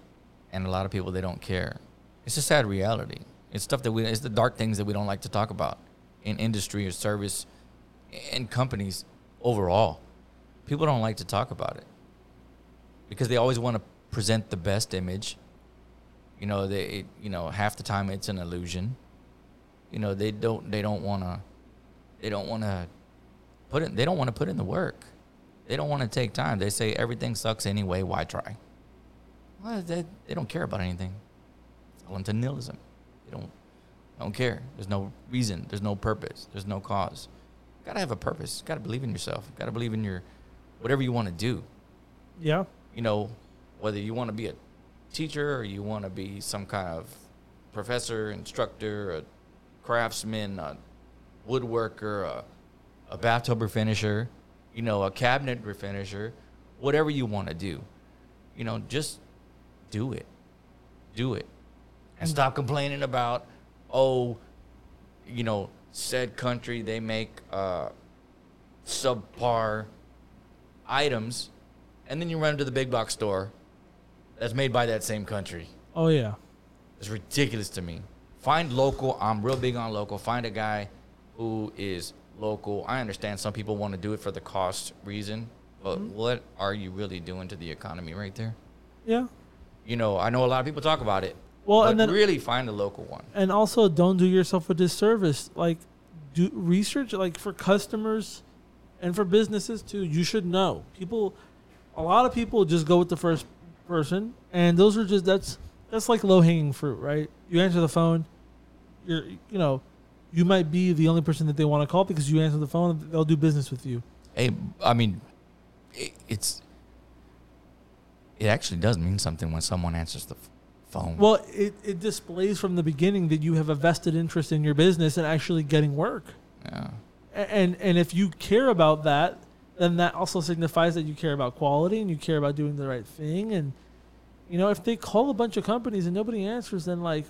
and a lot of people they don't care. It's a sad reality. It's stuff that we. It's the dark things that we don't like to talk about in industry or service, and companies overall. People don't like to talk about it because they always want to present the best image. You know, they. It, you know, half the time it's an illusion. You know, they don't. They don't want to. They don't want to put in they don't want to put in the work. They don't want to take time. They say everything sucks anyway, why try? Well, they, they don't care about anything. It's all into nihilism. They don't don't care. There's no reason. There's no purpose. There's no cause. You gotta have a purpose. You gotta believe in yourself. You gotta believe in your whatever you want to do. yeah. You know, whether you want to be a teacher or you want to be some kind of professor, instructor, a craftsman, a woodworker, a, a bathtub refinisher, you know, a cabinet refinisher, whatever you want to do. You know, just do it. Do it. And stop complaining about, oh, you know, said country, they make uh, subpar items. And then you run to the big box store that's made by that same country. Oh yeah. It's ridiculous to me. Find local. I'm real big on local. Find a guy who is local. I understand some people want to do it for the cost reason, but Mm-hmm. what are you really doing to the economy right there? Yeah. You know, I know a lot of people talk about it. Well, but and then really find a local one. and also don't do yourself a disservice. Like do research like for customers and for businesses too. You should know. People a lot of people just go with the first person and those are just that's that's like low hanging fruit, right? You answer the phone, you're you know, you might be the only person that they want to call because you answer the phone, they'll do business with you. Hey, I mean, it, it's it actually does mean something when someone answers the phone. Well, it, it displays from the beginning that you have a vested interest in your business and actually getting work. yeah. And and if you care about that then that also signifies that you care about quality and you care about doing the right thing. And you know if they call a bunch of companies and nobody answers then like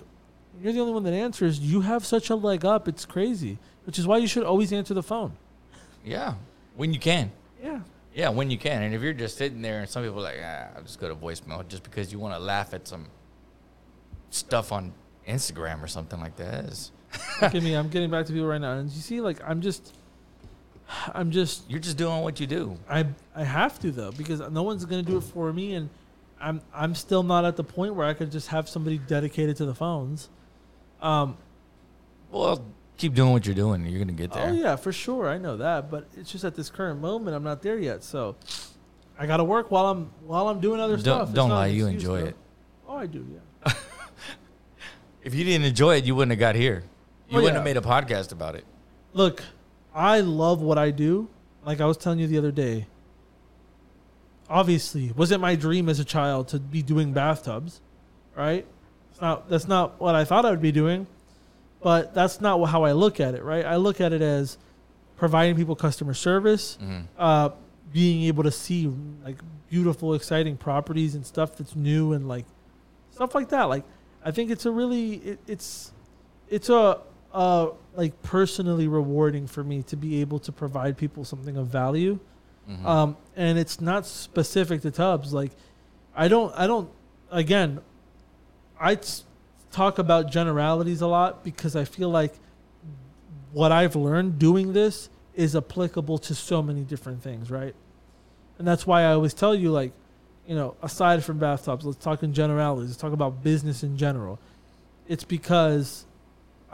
you're the only one that answers. You have such a leg up. It's crazy which is why you should always answer the phone. Yeah, when you can. yeah. Yeah, when you can. And if you're just sitting there and some people are like, ah, I'll just go to voicemail just because you want to laugh at some stuff on Instagram or something like that. Is, look at me. I'm getting back to people right now. And you see like i'm just i'm just you're just doing what you do. I I have to though because no one's gonna do it for me, and I'm I'm still not at the point where I could just have somebody dedicated to the phones. Um. Well, keep doing what you're doing. You're going to get there. Oh yeah, for sure. I know that, but it's just at this current moment I'm not there yet. So I got to work while I'm while I'm doing other Don't, stuff. It's don't not lie. You excuse, enjoy though. it. Oh, I do. Yeah. If you didn't enjoy it, you wouldn't have got here. You Oh, wouldn't yeah. have made a podcast about it. Look, I love what I do. Like I was telling you the other day. Obviously, was it my dream as a child to be doing bathtubs, right? It's not. That's not what I thought I would be doing, but that's not how I look at it, right? I look at it as providing people customer service, Mhm. uh, being able to see like beautiful, exciting properties and stuff that's new and like stuff like that. Like I think it's a really it, it's it's a uh like personally rewarding for me to be able to provide people something of value. Mhm. Um, and it's not specific to tubs. Like I don't I don't again I t- talk about generalities a lot because I feel like what I've learned doing this is applicable to so many different things, right? And that's why I always tell you, like, you know, aside from bathtubs, let's talk in generalities. Let's talk about business in general. It's because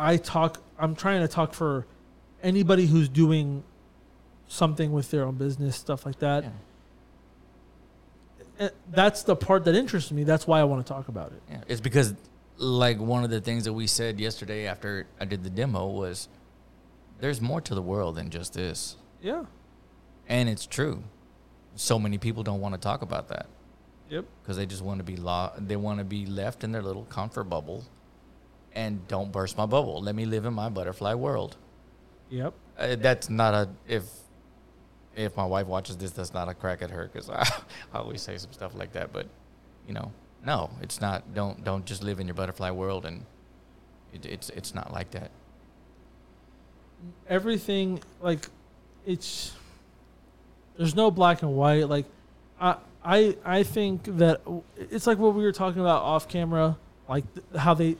I talk. I'm trying to talk for anybody who's doing something with their own business, stuff like that. Yeah. Eh, That's the part that interests me. That's why I want to talk about it. Yeah, it's because like one of the things that we said yesterday after I did the demo was there's more to the world than just this. Yeah. And it's true. So many people don't want to talk about that Yep. because they just want to be lo- they want to be left in their little comfort bubble and don't burst my bubble. Let me live in my butterfly world. Yep. Uh, that's not a if if my wife watches this, that's not a crack at her because I, I always say some stuff like that. But you know, no, it's not. Don't don't just live in your butterfly world, and it, it's it's not like that. everything like it's there's no black and white like i i i think that it's like what we were talking about off camera like th- how they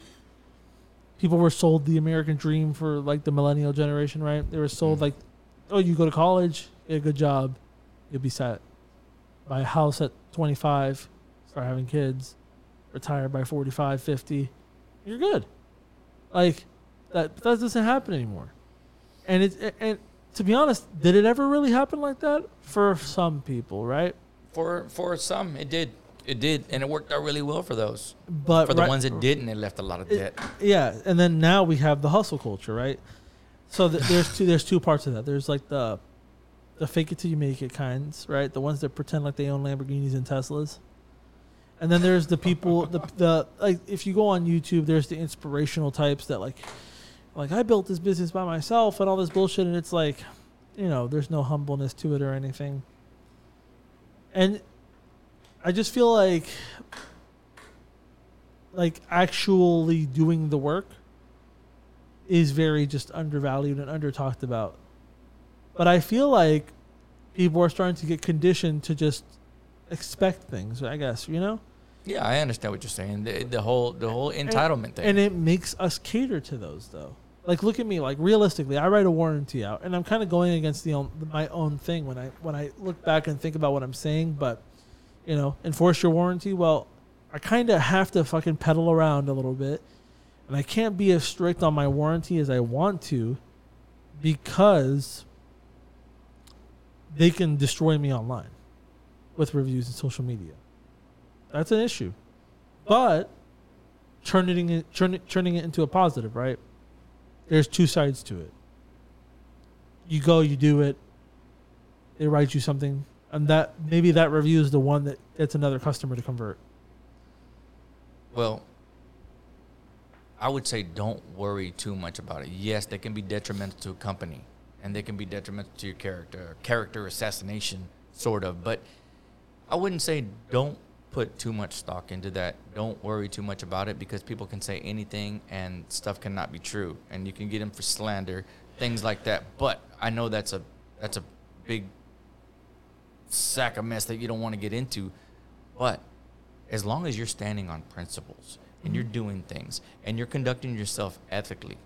people were sold the american dream for like the millennial generation right they were sold Mhm. like oh you go to college get a good job you'll be set buy a house at 25 start having kids retire by 45 50 you're good like that that doesn't happen anymore and it and to be honest, did it ever really happen like that for some people, right? For for some, it did. It did, and it worked out really well for those. But For the right- ones that didn't, it left a lot of It- debt. yeah, and then now we have the hustle culture, right? So th- there's two there's two parts of that. There's like the the fake it till you make it kinds, right? The ones that pretend like they own Lamborghinis and Teslas. And then there's the people the the like if you go on YouTube, there's the inspirational types that like like I built this business by myself and all this bullshit and it's like you know, there's no humbleness to it or anything. And I just feel like like actually doing the work is very just undervalued and under talked about. But I feel like people are starting to get conditioned to just expect things, I guess, you know? Yeah, I understand what you're saying. The, the whole the whole entitlement thing. And it makes us cater to those though. Like look at me, like realistically, I write a warranty out and I'm kind of going against the own, my own thing when I when I look back and think about what I'm saying, but you know, enforce your warranty. Well, I kind of have to fucking pedal around a little bit, and I can't be as strict on my warranty as I want to, because they can destroy me online with reviews and social media. That's an issue, but turning it turning turning it into a positive, right? There's two sides to it. You go, you do it. They write you something and that maybe that review is the one that gets another customer to convert. Well, I would say don't worry too much about it. Yes, they can be detrimental to a company, and they can be detrimental to your character, character assassination, sort of. But I wouldn't say don't put too much stock into that. Don't worry too much about it because people can say anything, and stuff cannot be true, and you can get them for slander, things like that. But I know that's a that's a big sack of mess that you don't want to get into. But as long as you're standing on principles and you're doing things and you're conducting yourself ethically,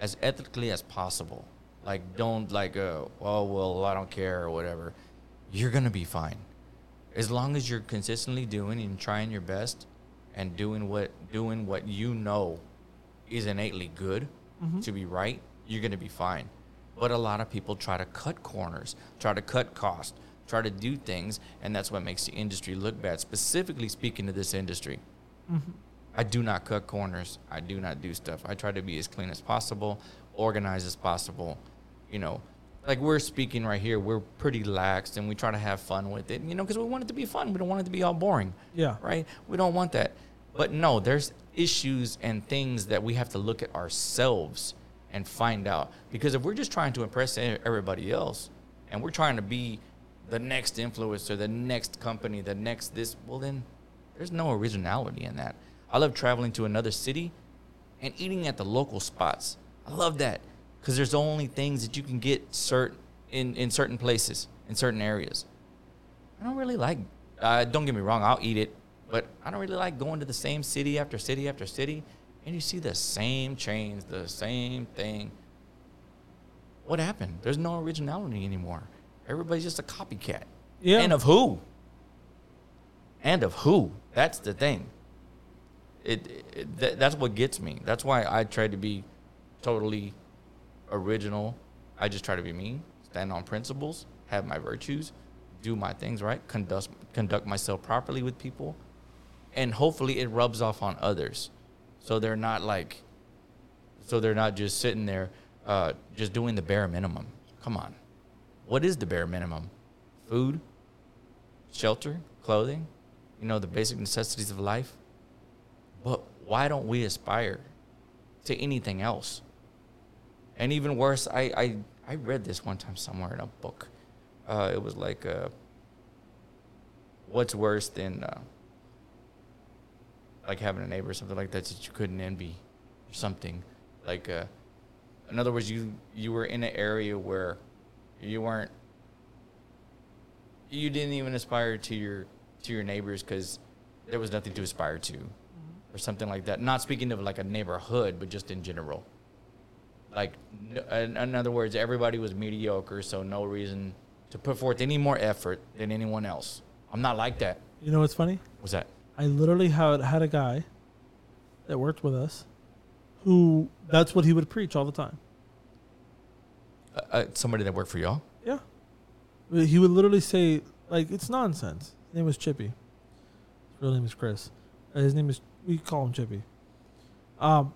as ethically as possible, like don't like, uh, oh well, I don't care or whatever. You're gonna be fine, as long as you're consistently doing and trying your best, and doing what doing what you know is innately good to be right. You're gonna be fine. But a lot of people try to cut corners, try to cut costs, try to do things, and that's what makes the industry look bad. Specifically speaking to this industry, mm-hmm. I do not cut corners. I do not do stuff. I try to be as clean as possible, organized as possible. You know, like we're speaking right here, we're pretty laxed and we try to have fun with it. You know, because we want it to be fun. We don't want it to be all boring. Yeah. Right. We don't want that. But no, there's issues and things that we have to look at ourselves and find out. Because if we're just trying to impress everybody else, and we're trying to be the next influencer, the next company, the next this, well then there's no originality in that. I love traveling to another city and eating at the local spots. I love that because there's only things that you can get certain in, in certain places, in certain areas. I don't really like. Uh, don't get me wrong, I'll eat it, but I don't really like going to the same city after city after city, and you see the same chains, the same thing. What happened? There's no originality anymore. Everybody's just a copycat. Yeah. And of who? And of who? That's the thing. It, it that, that's what gets me. That's why I try to be totally original. I just try to be me, stand on principles, have my virtues, do my things right, conduct conduct myself properly with people, and hopefully it rubs off on others, so they're not like, so they're not just sitting there, uh, just doing the bare minimum. Come on, what is the bare minimum? Food, shelter, clothing, you know the basic necessities of life. But why don't we aspire to anything else? And even worse, I, I, I read this one time somewhere in a book. Uh, it was like, uh, what's worse than uh, like having a neighbor or something like that that you couldn't envy or something? Like, uh, in other words, you you were in an area where you weren't, you didn't even aspire to your to your neighbors because there was nothing to aspire to, or something like that. Not speaking of like a neighborhood, but just in general like in, in other words everybody was mediocre so no reason to put forth any more effort than anyone else i'm not like that You know what's funny? what's that I literally had had a guy that worked with us who that's what he would preach all the time. Uh, uh, somebody that worked for y'all Yeah. He would literally say, like, it's nonsense. His name was Chippy. His real name is Chris. Uh, his name is, we call him Chippy. Um,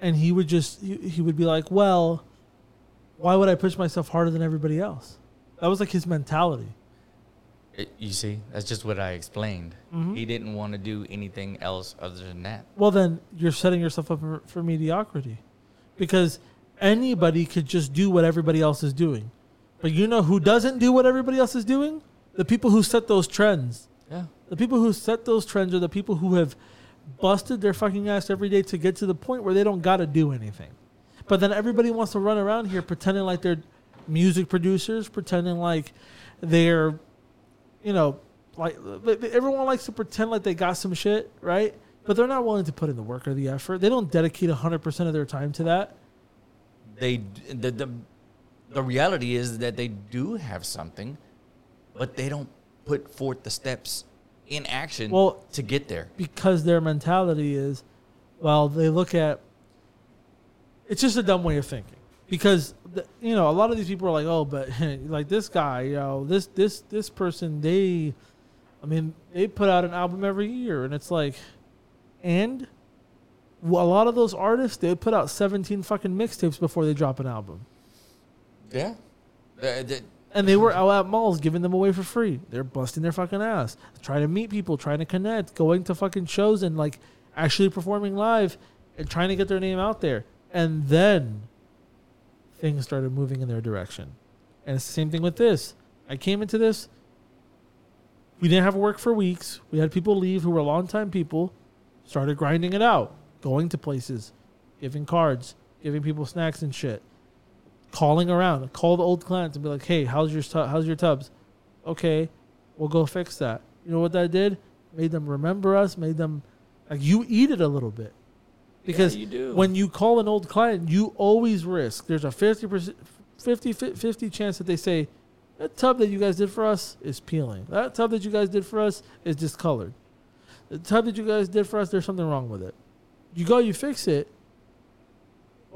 and he would just, he, he would be like, well, why would I push myself harder than everybody else? That was like his mentality. It- you see that's just what i explained Mhm. he didn't want to do anything else other than that Well, then you're setting yourself up for, for mediocrity because anybody could just do what everybody else is doing. But you know who doesn't do what everybody else is doing? The people who set those trends. Yeah. The people who set those trends are the people who have busted their fucking ass every day to get to the point where they don't got to do anything. But then everybody wants to run around here pretending like they're music producers, pretending like they're, you know, like everyone likes to pretend like they got some shit, right? But they're not willing to put in the work or the effort. They don't dedicate 100% of their time to that. They the the, the reality is that they do have something, but they don't put forth the steps in action Well, to get there. because their mentality is, well, they look at. It's just a dumb way of thinking because the, you know a lot of these people are like, oh, but like this guy, you know, this this this person, they, I mean, they put out an album every year, and it's like, and a lot of those artists they put out seventeen fucking mixtapes before they drop an album, Yeah. Uh, the- and they were out at malls giving them away for free. They're busting their fucking ass, trying to meet people, trying to connect, going to fucking shows, and like actually performing live and trying to get their name out there. And then things started moving in their direction. And it's the same thing with this. I came into this. We didn't have work for weeks. We had people leave who were longtime people. Started grinding it out, going to places, giving cards, giving people snacks and shit calling around, call the old clients and be like, "Hey, how's your tu- how's your tubs? Okay, we'll go fix that." You know what that did? Made them remember us. Made them like you eat it a little bit because you do. when you call an old client, you always risk. There's a 50 percent, 50, 50 chance that they say, "That tub that you guys did for us is peeling. That tub that you guys did for us is discolored. The tub that you guys did for us, there's something wrong with it." You go, you fix it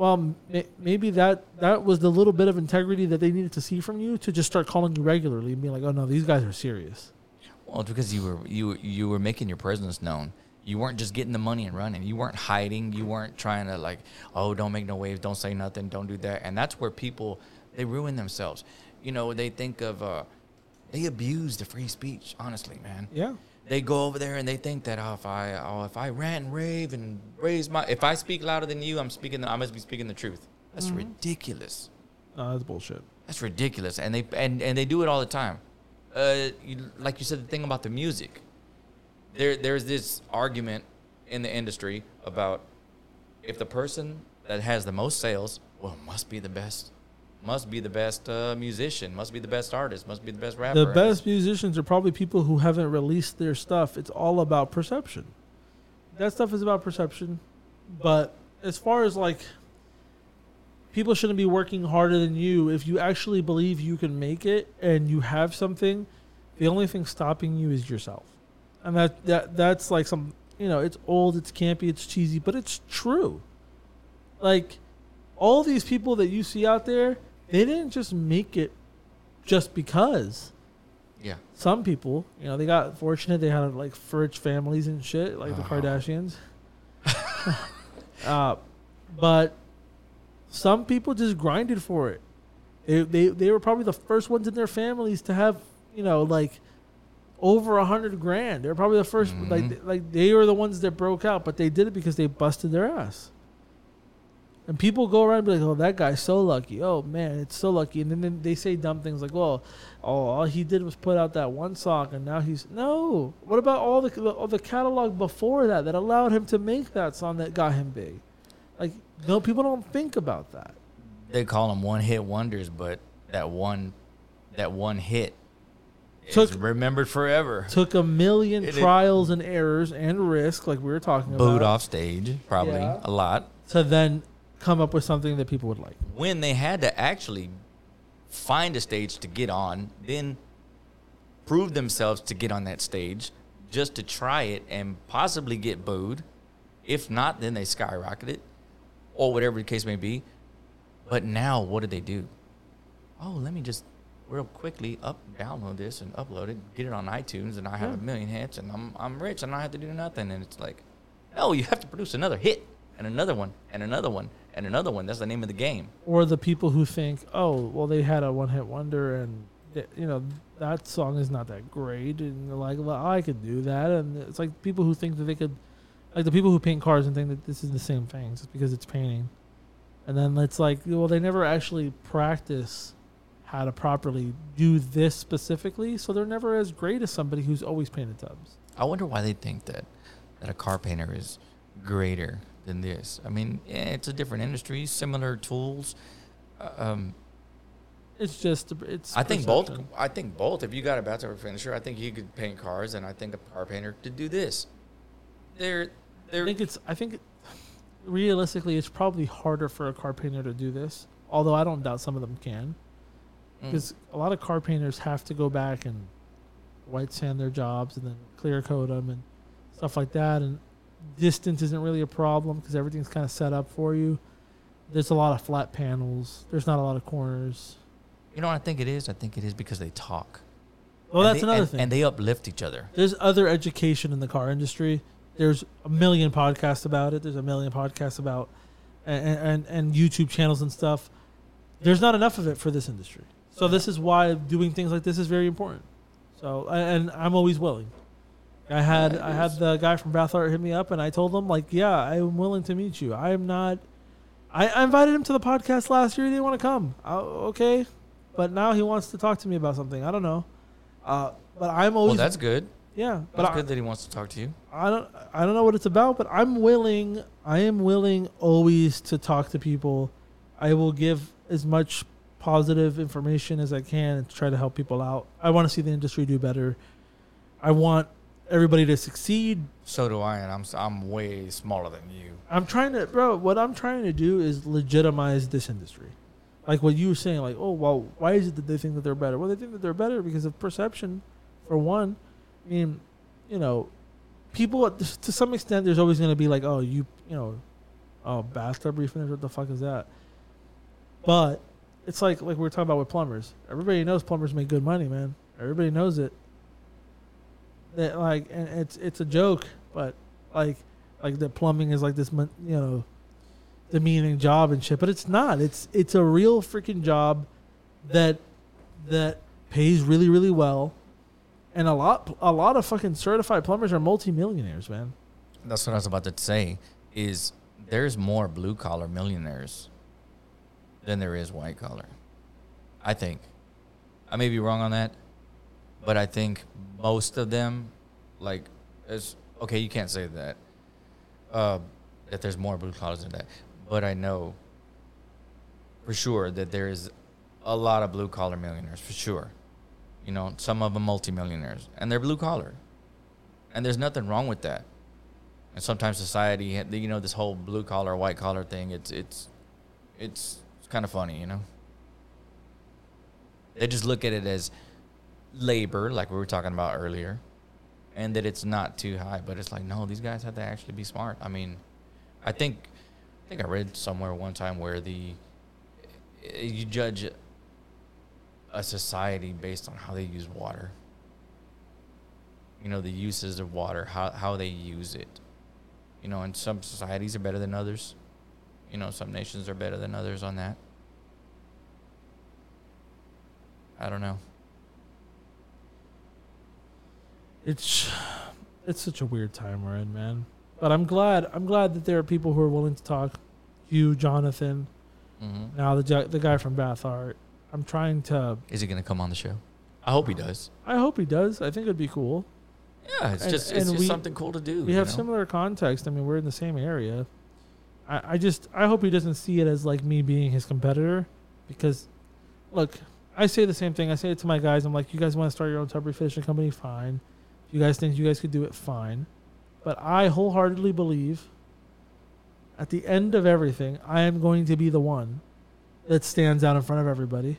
well, maybe that that was the little bit of integrity that they needed to see from you to just start calling you regularly and being like, "Oh no, these guys are serious." Well, it's because you were you you were making your presence known. You weren't just getting the money and running. You weren't hiding. You weren't trying to like, oh, don't make no waves, don't say nothing, don't do that. And that's where people they ruin themselves. You know, they think of uh, they abuse the free speech. Honestly, man. Yeah. They go over there and they think that oh, if I oh, if I rant and rave and raise my if I speak louder than you, I'm speaking. I must be speaking the truth. That's ridiculous. No, that's bullshit. That's ridiculous, and they and, and they do it all the time. Uh, you, like you said, the thing about the music. There, there's this argument in the industry about if the person that has the most sales, well, must be the best, must be the best uh, musician, must be the best artist, must be the best rapper. The best musicians are probably people who haven't released their stuff. It's all about perception. That stuff is about perception, but as far as like people shouldn't be working harder than you if you actually believe you can make it and you have something the only thing stopping you is yourself and that, that that's like some you know it's old it's campy it's cheesy but it's true like all these people that you see out there they didn't just make it just because Yeah, some people you know they got fortunate they had like rich families and shit like the Oh. kardashians uh, but some people just grinded for it. They, they they were probably the first ones in their families to have you know like over a hundred grand. They're probably the 1st like Mhm. like they were the ones that broke out, but they did it because they busted their ass. And people go around and be like, "Oh, that guy's so lucky. Oh man, it's so lucky." And then, they say dumb things like, "Well, oh, all he did was put out that one song, and now he's no. What about all the all the catalog before that that allowed him to make that song that got him big? Like, no, people don't think about that. they call them one hit wonders, but that one, that one hit is Took- remembered forever. Took a million It- it- trials and errors and risk, like we were talking Booed about, Booed off stage, probably Yeah. a lot. to then come up with something that people would like. when they had to actually find a stage to get on, then prove themselves to get on that stage just to try it and possibly get booed. If not, then they skyrocketed or whatever the case may be. But now, what do they do? Oh, let me just real quickly up download this and upload it, get it on iTunes, and I have a million hits, and I'm I'm rich, and I don't have to do nothing. And it's like, no, you have to produce another hit and another one and another one and another one. That's the name of the game. Or the people who think, oh, well, they had a one-hit wonder, and you know that song is not that great, and they're like, well, I could do that, and it's like people who think that they could, like the people who paint cars and think that this is the same thing just because it's painting, and then it's like, well, they never actually practice how to properly do this specifically, so they're never as great as somebody who's always painted tubs. I wonder why they think that that a car painter is greater than this. I mean, yeah, it's a different industry, similar tools. Uh, Um, It's just it's. I think both. I think both. If you got a bathtub finisher, I think you could paint cars, and I think a car painter could do this. They're I think it's. I think realistically, it's probably harder for a car painter to do this. Although I don't doubt some of them can, mm, because a lot of car painters have to go back and white sand their jobs and then clear coat them and stuff like that. And distance isn't really a problem because everything's kind of set up for you. There's a lot of flat panels. There's not a lot of corners. you know what I think it is. I think it is because they talk. Well, And that's they- another and, thing. And they uplift each other. There's other education in the car industry. There's a million podcasts about it. There's a million podcasts about and and, and YouTube channels and stuff. There's not enough of it for this industry. So this is why doing things like this is very important. So and I'm always willing. I had I had the guy from Bath Art hit me up and I told him like, yeah, I'm willing to meet you. I am not. I, I invited him to the podcast last year. He didn't want to come. Uh, okay, but now he wants to talk to me about something. I don't know. Uh, but I'm always Well, that's good. yeah. But That's I, good that he wants to talk to you. I don't I don't know what it's about, but I'm willing I am willing always to talk to people. I will give as much positive information as I can to try to help people out. I want to see the industry do better. I want everybody to succeed. So do I, and I'm I'm way smaller than you. I'm trying to bro, what I'm trying to do is legitimize this industry. Like what you were saying like, "Oh, well, why is it that they think that they're better?" Well, they think that they're better because of perception for one. I mean, you know, people to some extent there's always going to be like oh you you know oh bathtub refinish what the fuck is that but it's like like we were talking about with plumbers everybody knows plumbers make good money man everybody knows it that like and it's it's a joke but like like that plumbing is like this you know demeaning job and shit but it's not it's it's a real freaking job that that pays really really well and a lot a lot of fucking certified plumbers are multimillionaires, man. That's what I was about to say. Is there's more blue collar millionaires than there is white collar. I think. I may be wrong on that, but I think most of them, like, as okay, you can't say that. Uh, that there's more blue collars than that, but I know for sure that there is a lot of blue collar millionaires for sure. You know, some of them multimillionaires, and they're blue collar, and there's nothing wrong with that. And sometimes society, you know, this whole blue collar, white collar thing, it's it's it's, it's kind of funny, you know. They just look at it as labor, like we were talking about earlier, and that it's not too high. But it's like, no, these guys have to actually be smart. I mean, I think I think I read somewhere one time where the you judge a society based on how they use water. You know, the uses of water, how how they use it. You know, and some societies are better than others. You know, some nations are better than others on that. I don't know. It's it's such a weird time we're in, man. But I'm glad I'm glad that there are people who are willing to talk. You, Jonathan, hmm now the the guy from Bath Art. I'm trying to. Is he gonna come on the show? I hope he does. I hope he does. I think it'd be cool. Yeah, it's And- just it's just we- something cool to do. We have know? similar context. I mean, we're in the same area. I, I just I hope he doesn't see it as like me being his competitor, because, look, I say the same thing. I say it to my guys. I'm like, you guys want to start your own tub fishing company? Fine. If you guys think you guys could do it, fine. But I wholeheartedly believe. At the end of everything, I am going to be the one that stands out in front of everybody.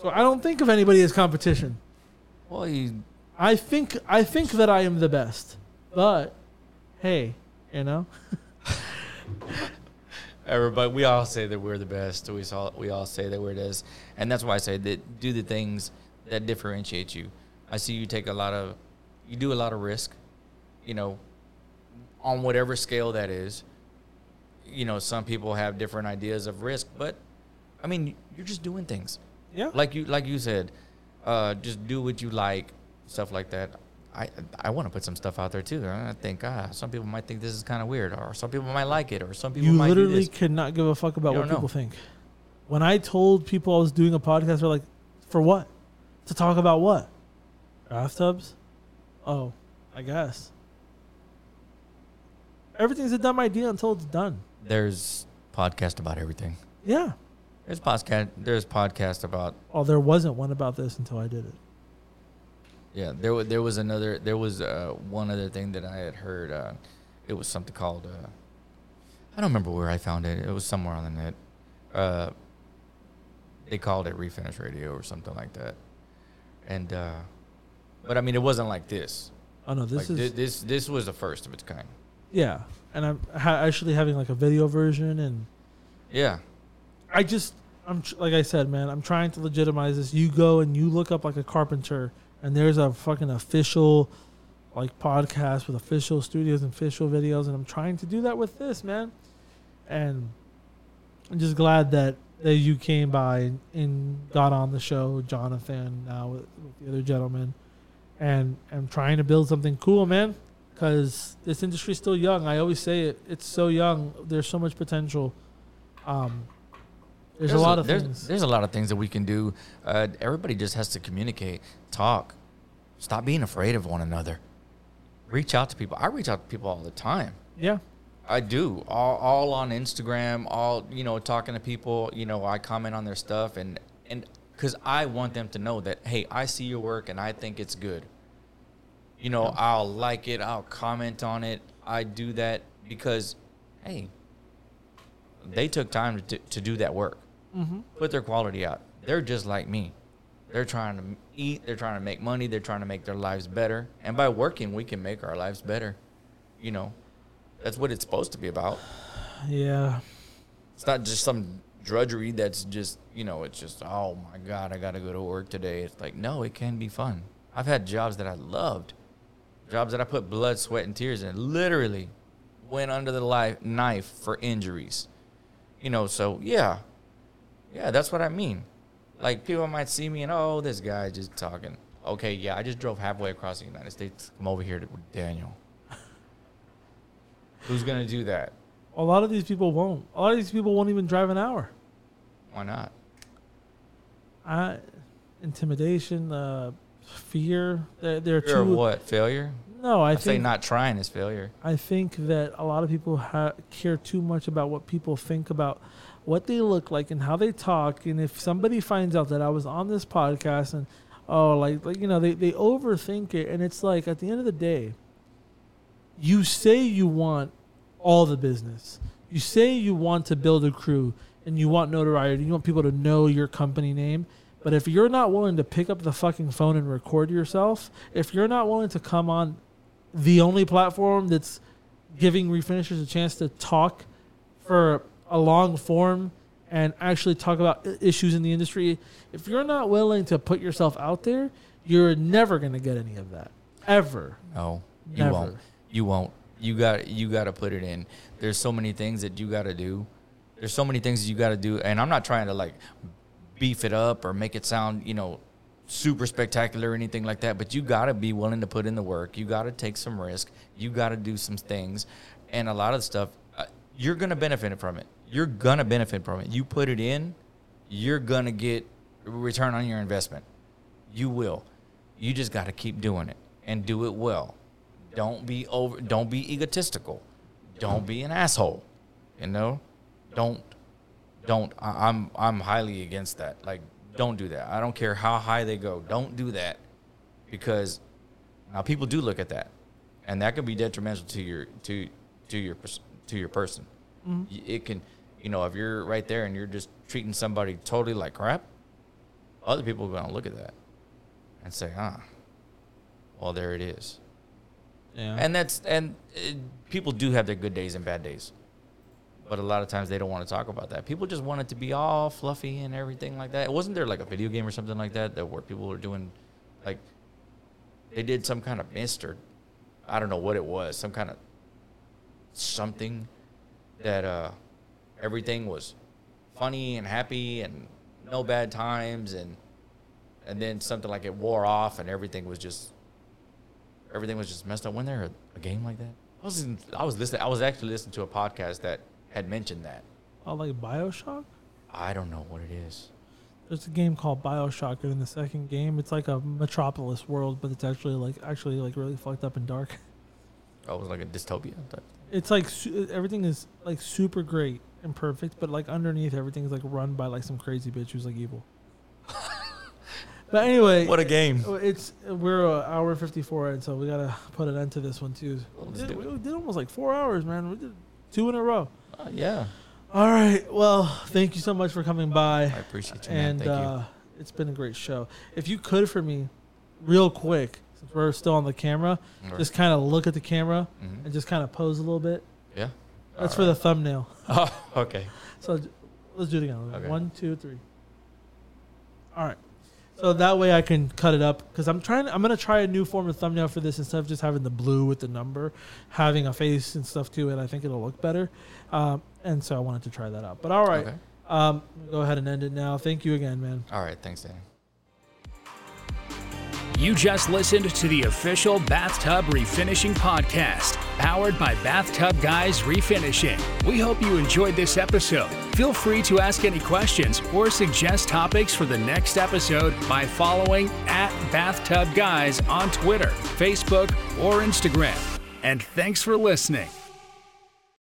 So I don't think of anybody as competition. Well, you I think I think that I am the best, but hey, you know, Everybody, we all say that we're the best. We all we all say that we're this, and that's why I say that do the things that differentiate you. I see you take a lot of, you do a lot of risk, you know, on whatever scale that is. You know, some people have different ideas of risk, but I mean, you're just doing things yeah. like you like you said. Uh, just do what you like, stuff like that. I I want to put some stuff out there too. I think ah, some people might think this is kind of weird, or some people might like it, or some people You might do literally could not give a fuck about what know. people think. when I told people I was doing a podcast, they're like, "For what? To talk about what? Bathtubs? Oh, I guess." Everything's a dumb idea until it's done. There's podcast about everything. Yeah. There's podcast. There's podcast about Oh, there wasn't one about this until I did it. yeah. There was there was another. There was uh, one other thing that I had heard. Uh, it was something called. Uh, I don't remember where I found it. It was somewhere on the net. Uh, they called it refinish radio or something like that. And uh, but I mean, it wasn't like this. Oh no, this like, thi- is this this was the first of its kind. yeah, and I'm ha- actually having like a video version, and Yeah. I just I'm tr- like I said, man, I'm trying to legitimize this. You go and you look up like a carpenter, and there's a fucking official like podcast with official studios and official videos, and I'm trying to do that with this, man. And I'm just glad that that you came by and, and got on the show, Jonathan, now with, with the other gentleman, and I'm trying to build something cool, man. Because this industry's still young. I always say it. It's so young. There's so much potential. Um, there's, a lot of there's, things. There's a lot of things that we can do. Uh, everybody just has to communicate, talk, stop being afraid of one another. Reach out to people. I reach out to people all the time. yeah. I do all, all on Instagram, all you know, talking to people. You know, I comment on their stuff, and and because I want them to know that hey, I see your work and I think it's good. You know, I'll like it, I'll comment on it. I do that because hey, they took time to to do that work, Mm-hmm. put their quality out. They're just like me. They're trying to eat. They're trying to make money. They're trying to make their lives better. And by working, we can make our lives better. You know, that's what it's supposed to be about. Yeah. It's not just some drudgery that's just, you know, it's just, oh my God, I got to go to work today. It's like, no, it can be fun. I've had jobs that I loved, jobs that I put blood, sweat, and tears in, literally went under the life, knife for injuries. You know, so yeah, yeah, that's what I mean. Like, people might see me and, oh, this guy just talking. Okay, yeah, I just drove halfway across the United States come over here to Daniel. Who's to do that? A lot of these people won't. A lot of these people won't even drive an hour. Why not? I, intimidation, uh, fear. They're, they're Fear of what? Failure? No, I I say think not trying is failure. I think that a lot of people ha- care too much about what people think about what they look like and how they talk. And if somebody finds out that I was on this podcast and oh, like like you know, they they overthink it, and it's like at the end of the day, you say you want all the business. You say you want to build a crew and you want notoriety. You want people to know your company name. But if you're not willing to pick up the fucking phone and record yourself, if you're not willing to come on the only platform that's giving refinishers a chance to talk for a long form and actually talk about issues in the industry, if you're not willing to put yourself out there, you're never going to get any of that. Ever. No, you Never. won't. You won't. You got you got to put it in. There's so many things that you got to do. There's so many things you got to do, and I'm not trying to like beef it up or make it sound you know super spectacular or anything like that. But you got to be willing to put in the work. You got to take some risk. You got to do some things, and a lot of the stuff uh, you're gonna benefit from it. You're gonna benefit from it. You put it in, you're gonna get return on your investment. You will. You just got to keep doing it and do it well. Don't be over. Don't be egotistical. Don't be an asshole. You know, don't, don't. I, I'm I'm highly against that. Like, don't do that. I don't care how high they go. Don't do that because now people do look at that, and that can be detrimental to your to to your to your person. Y- It can, you know, if you're right there and you're just treating somebody totally like crap, other people are gonna look at that and say, ah, well, there it is. Yeah. And that's and uh, people do have their good days and bad days, but a lot of times they don't want to talk about that. People just want it to be all fluffy and everything like that. Wasn't there like a video game or something like that that where people were doing, like, they did some kind of mist or, I don't know what it was, some kind of something that uh everything was funny and happy and no bad times and and then something like it wore off and everything was just everything was just messed up. When there a, a game like that? I was in, I was listening. I was actually listening to a podcast that had mentioned that. oh, like Bioshock? I don't know what it is. There's a game called Bioshock, and in the second game, it's like a Metropolis world, but it's actually like actually like really fucked up and dark. Oh, it was like a dystopia. Type. It's like su- everything is like super great and perfect, but like underneath everything's like run by like some crazy bitch who's like evil. but anyway, What a game! it's we're an hour fifty four in, so we gotta put an end to this one too. We did, we did almost like four hours, man. We did two in a row. Uh, yeah, All right. Well, thank you so much for coming by. I appreciate you, man. and Thank uh, it's been a great show. If you could for me, real quick, since we're still on the camera, you. just kind of look at the camera Mhm. and just kind of pose a little bit. yeah. That's for the thumbnail. Oh, okay. So let's do it again. Okay. One, two, three. All right. So that way I can cut it up because I'm trying. I'm gonna try a new form of thumbnail for this instead of just having the blue with the number, having a face and stuff to it. I think it'll look better, um, and so I wanted to try that out. But all right, Okay. um, go ahead and end it now. Thank you again, man. All right. Thanks, Danny. You just listened to the official Bathtub Refinishing Podcast, powered by Bathtub Guys Refinishing. We hope you enjoyed this episode. Feel free to ask any questions or suggest topics for the next episode by following at Bathtub Guys on Twitter, Facebook, or Instagram. And thanks for listening.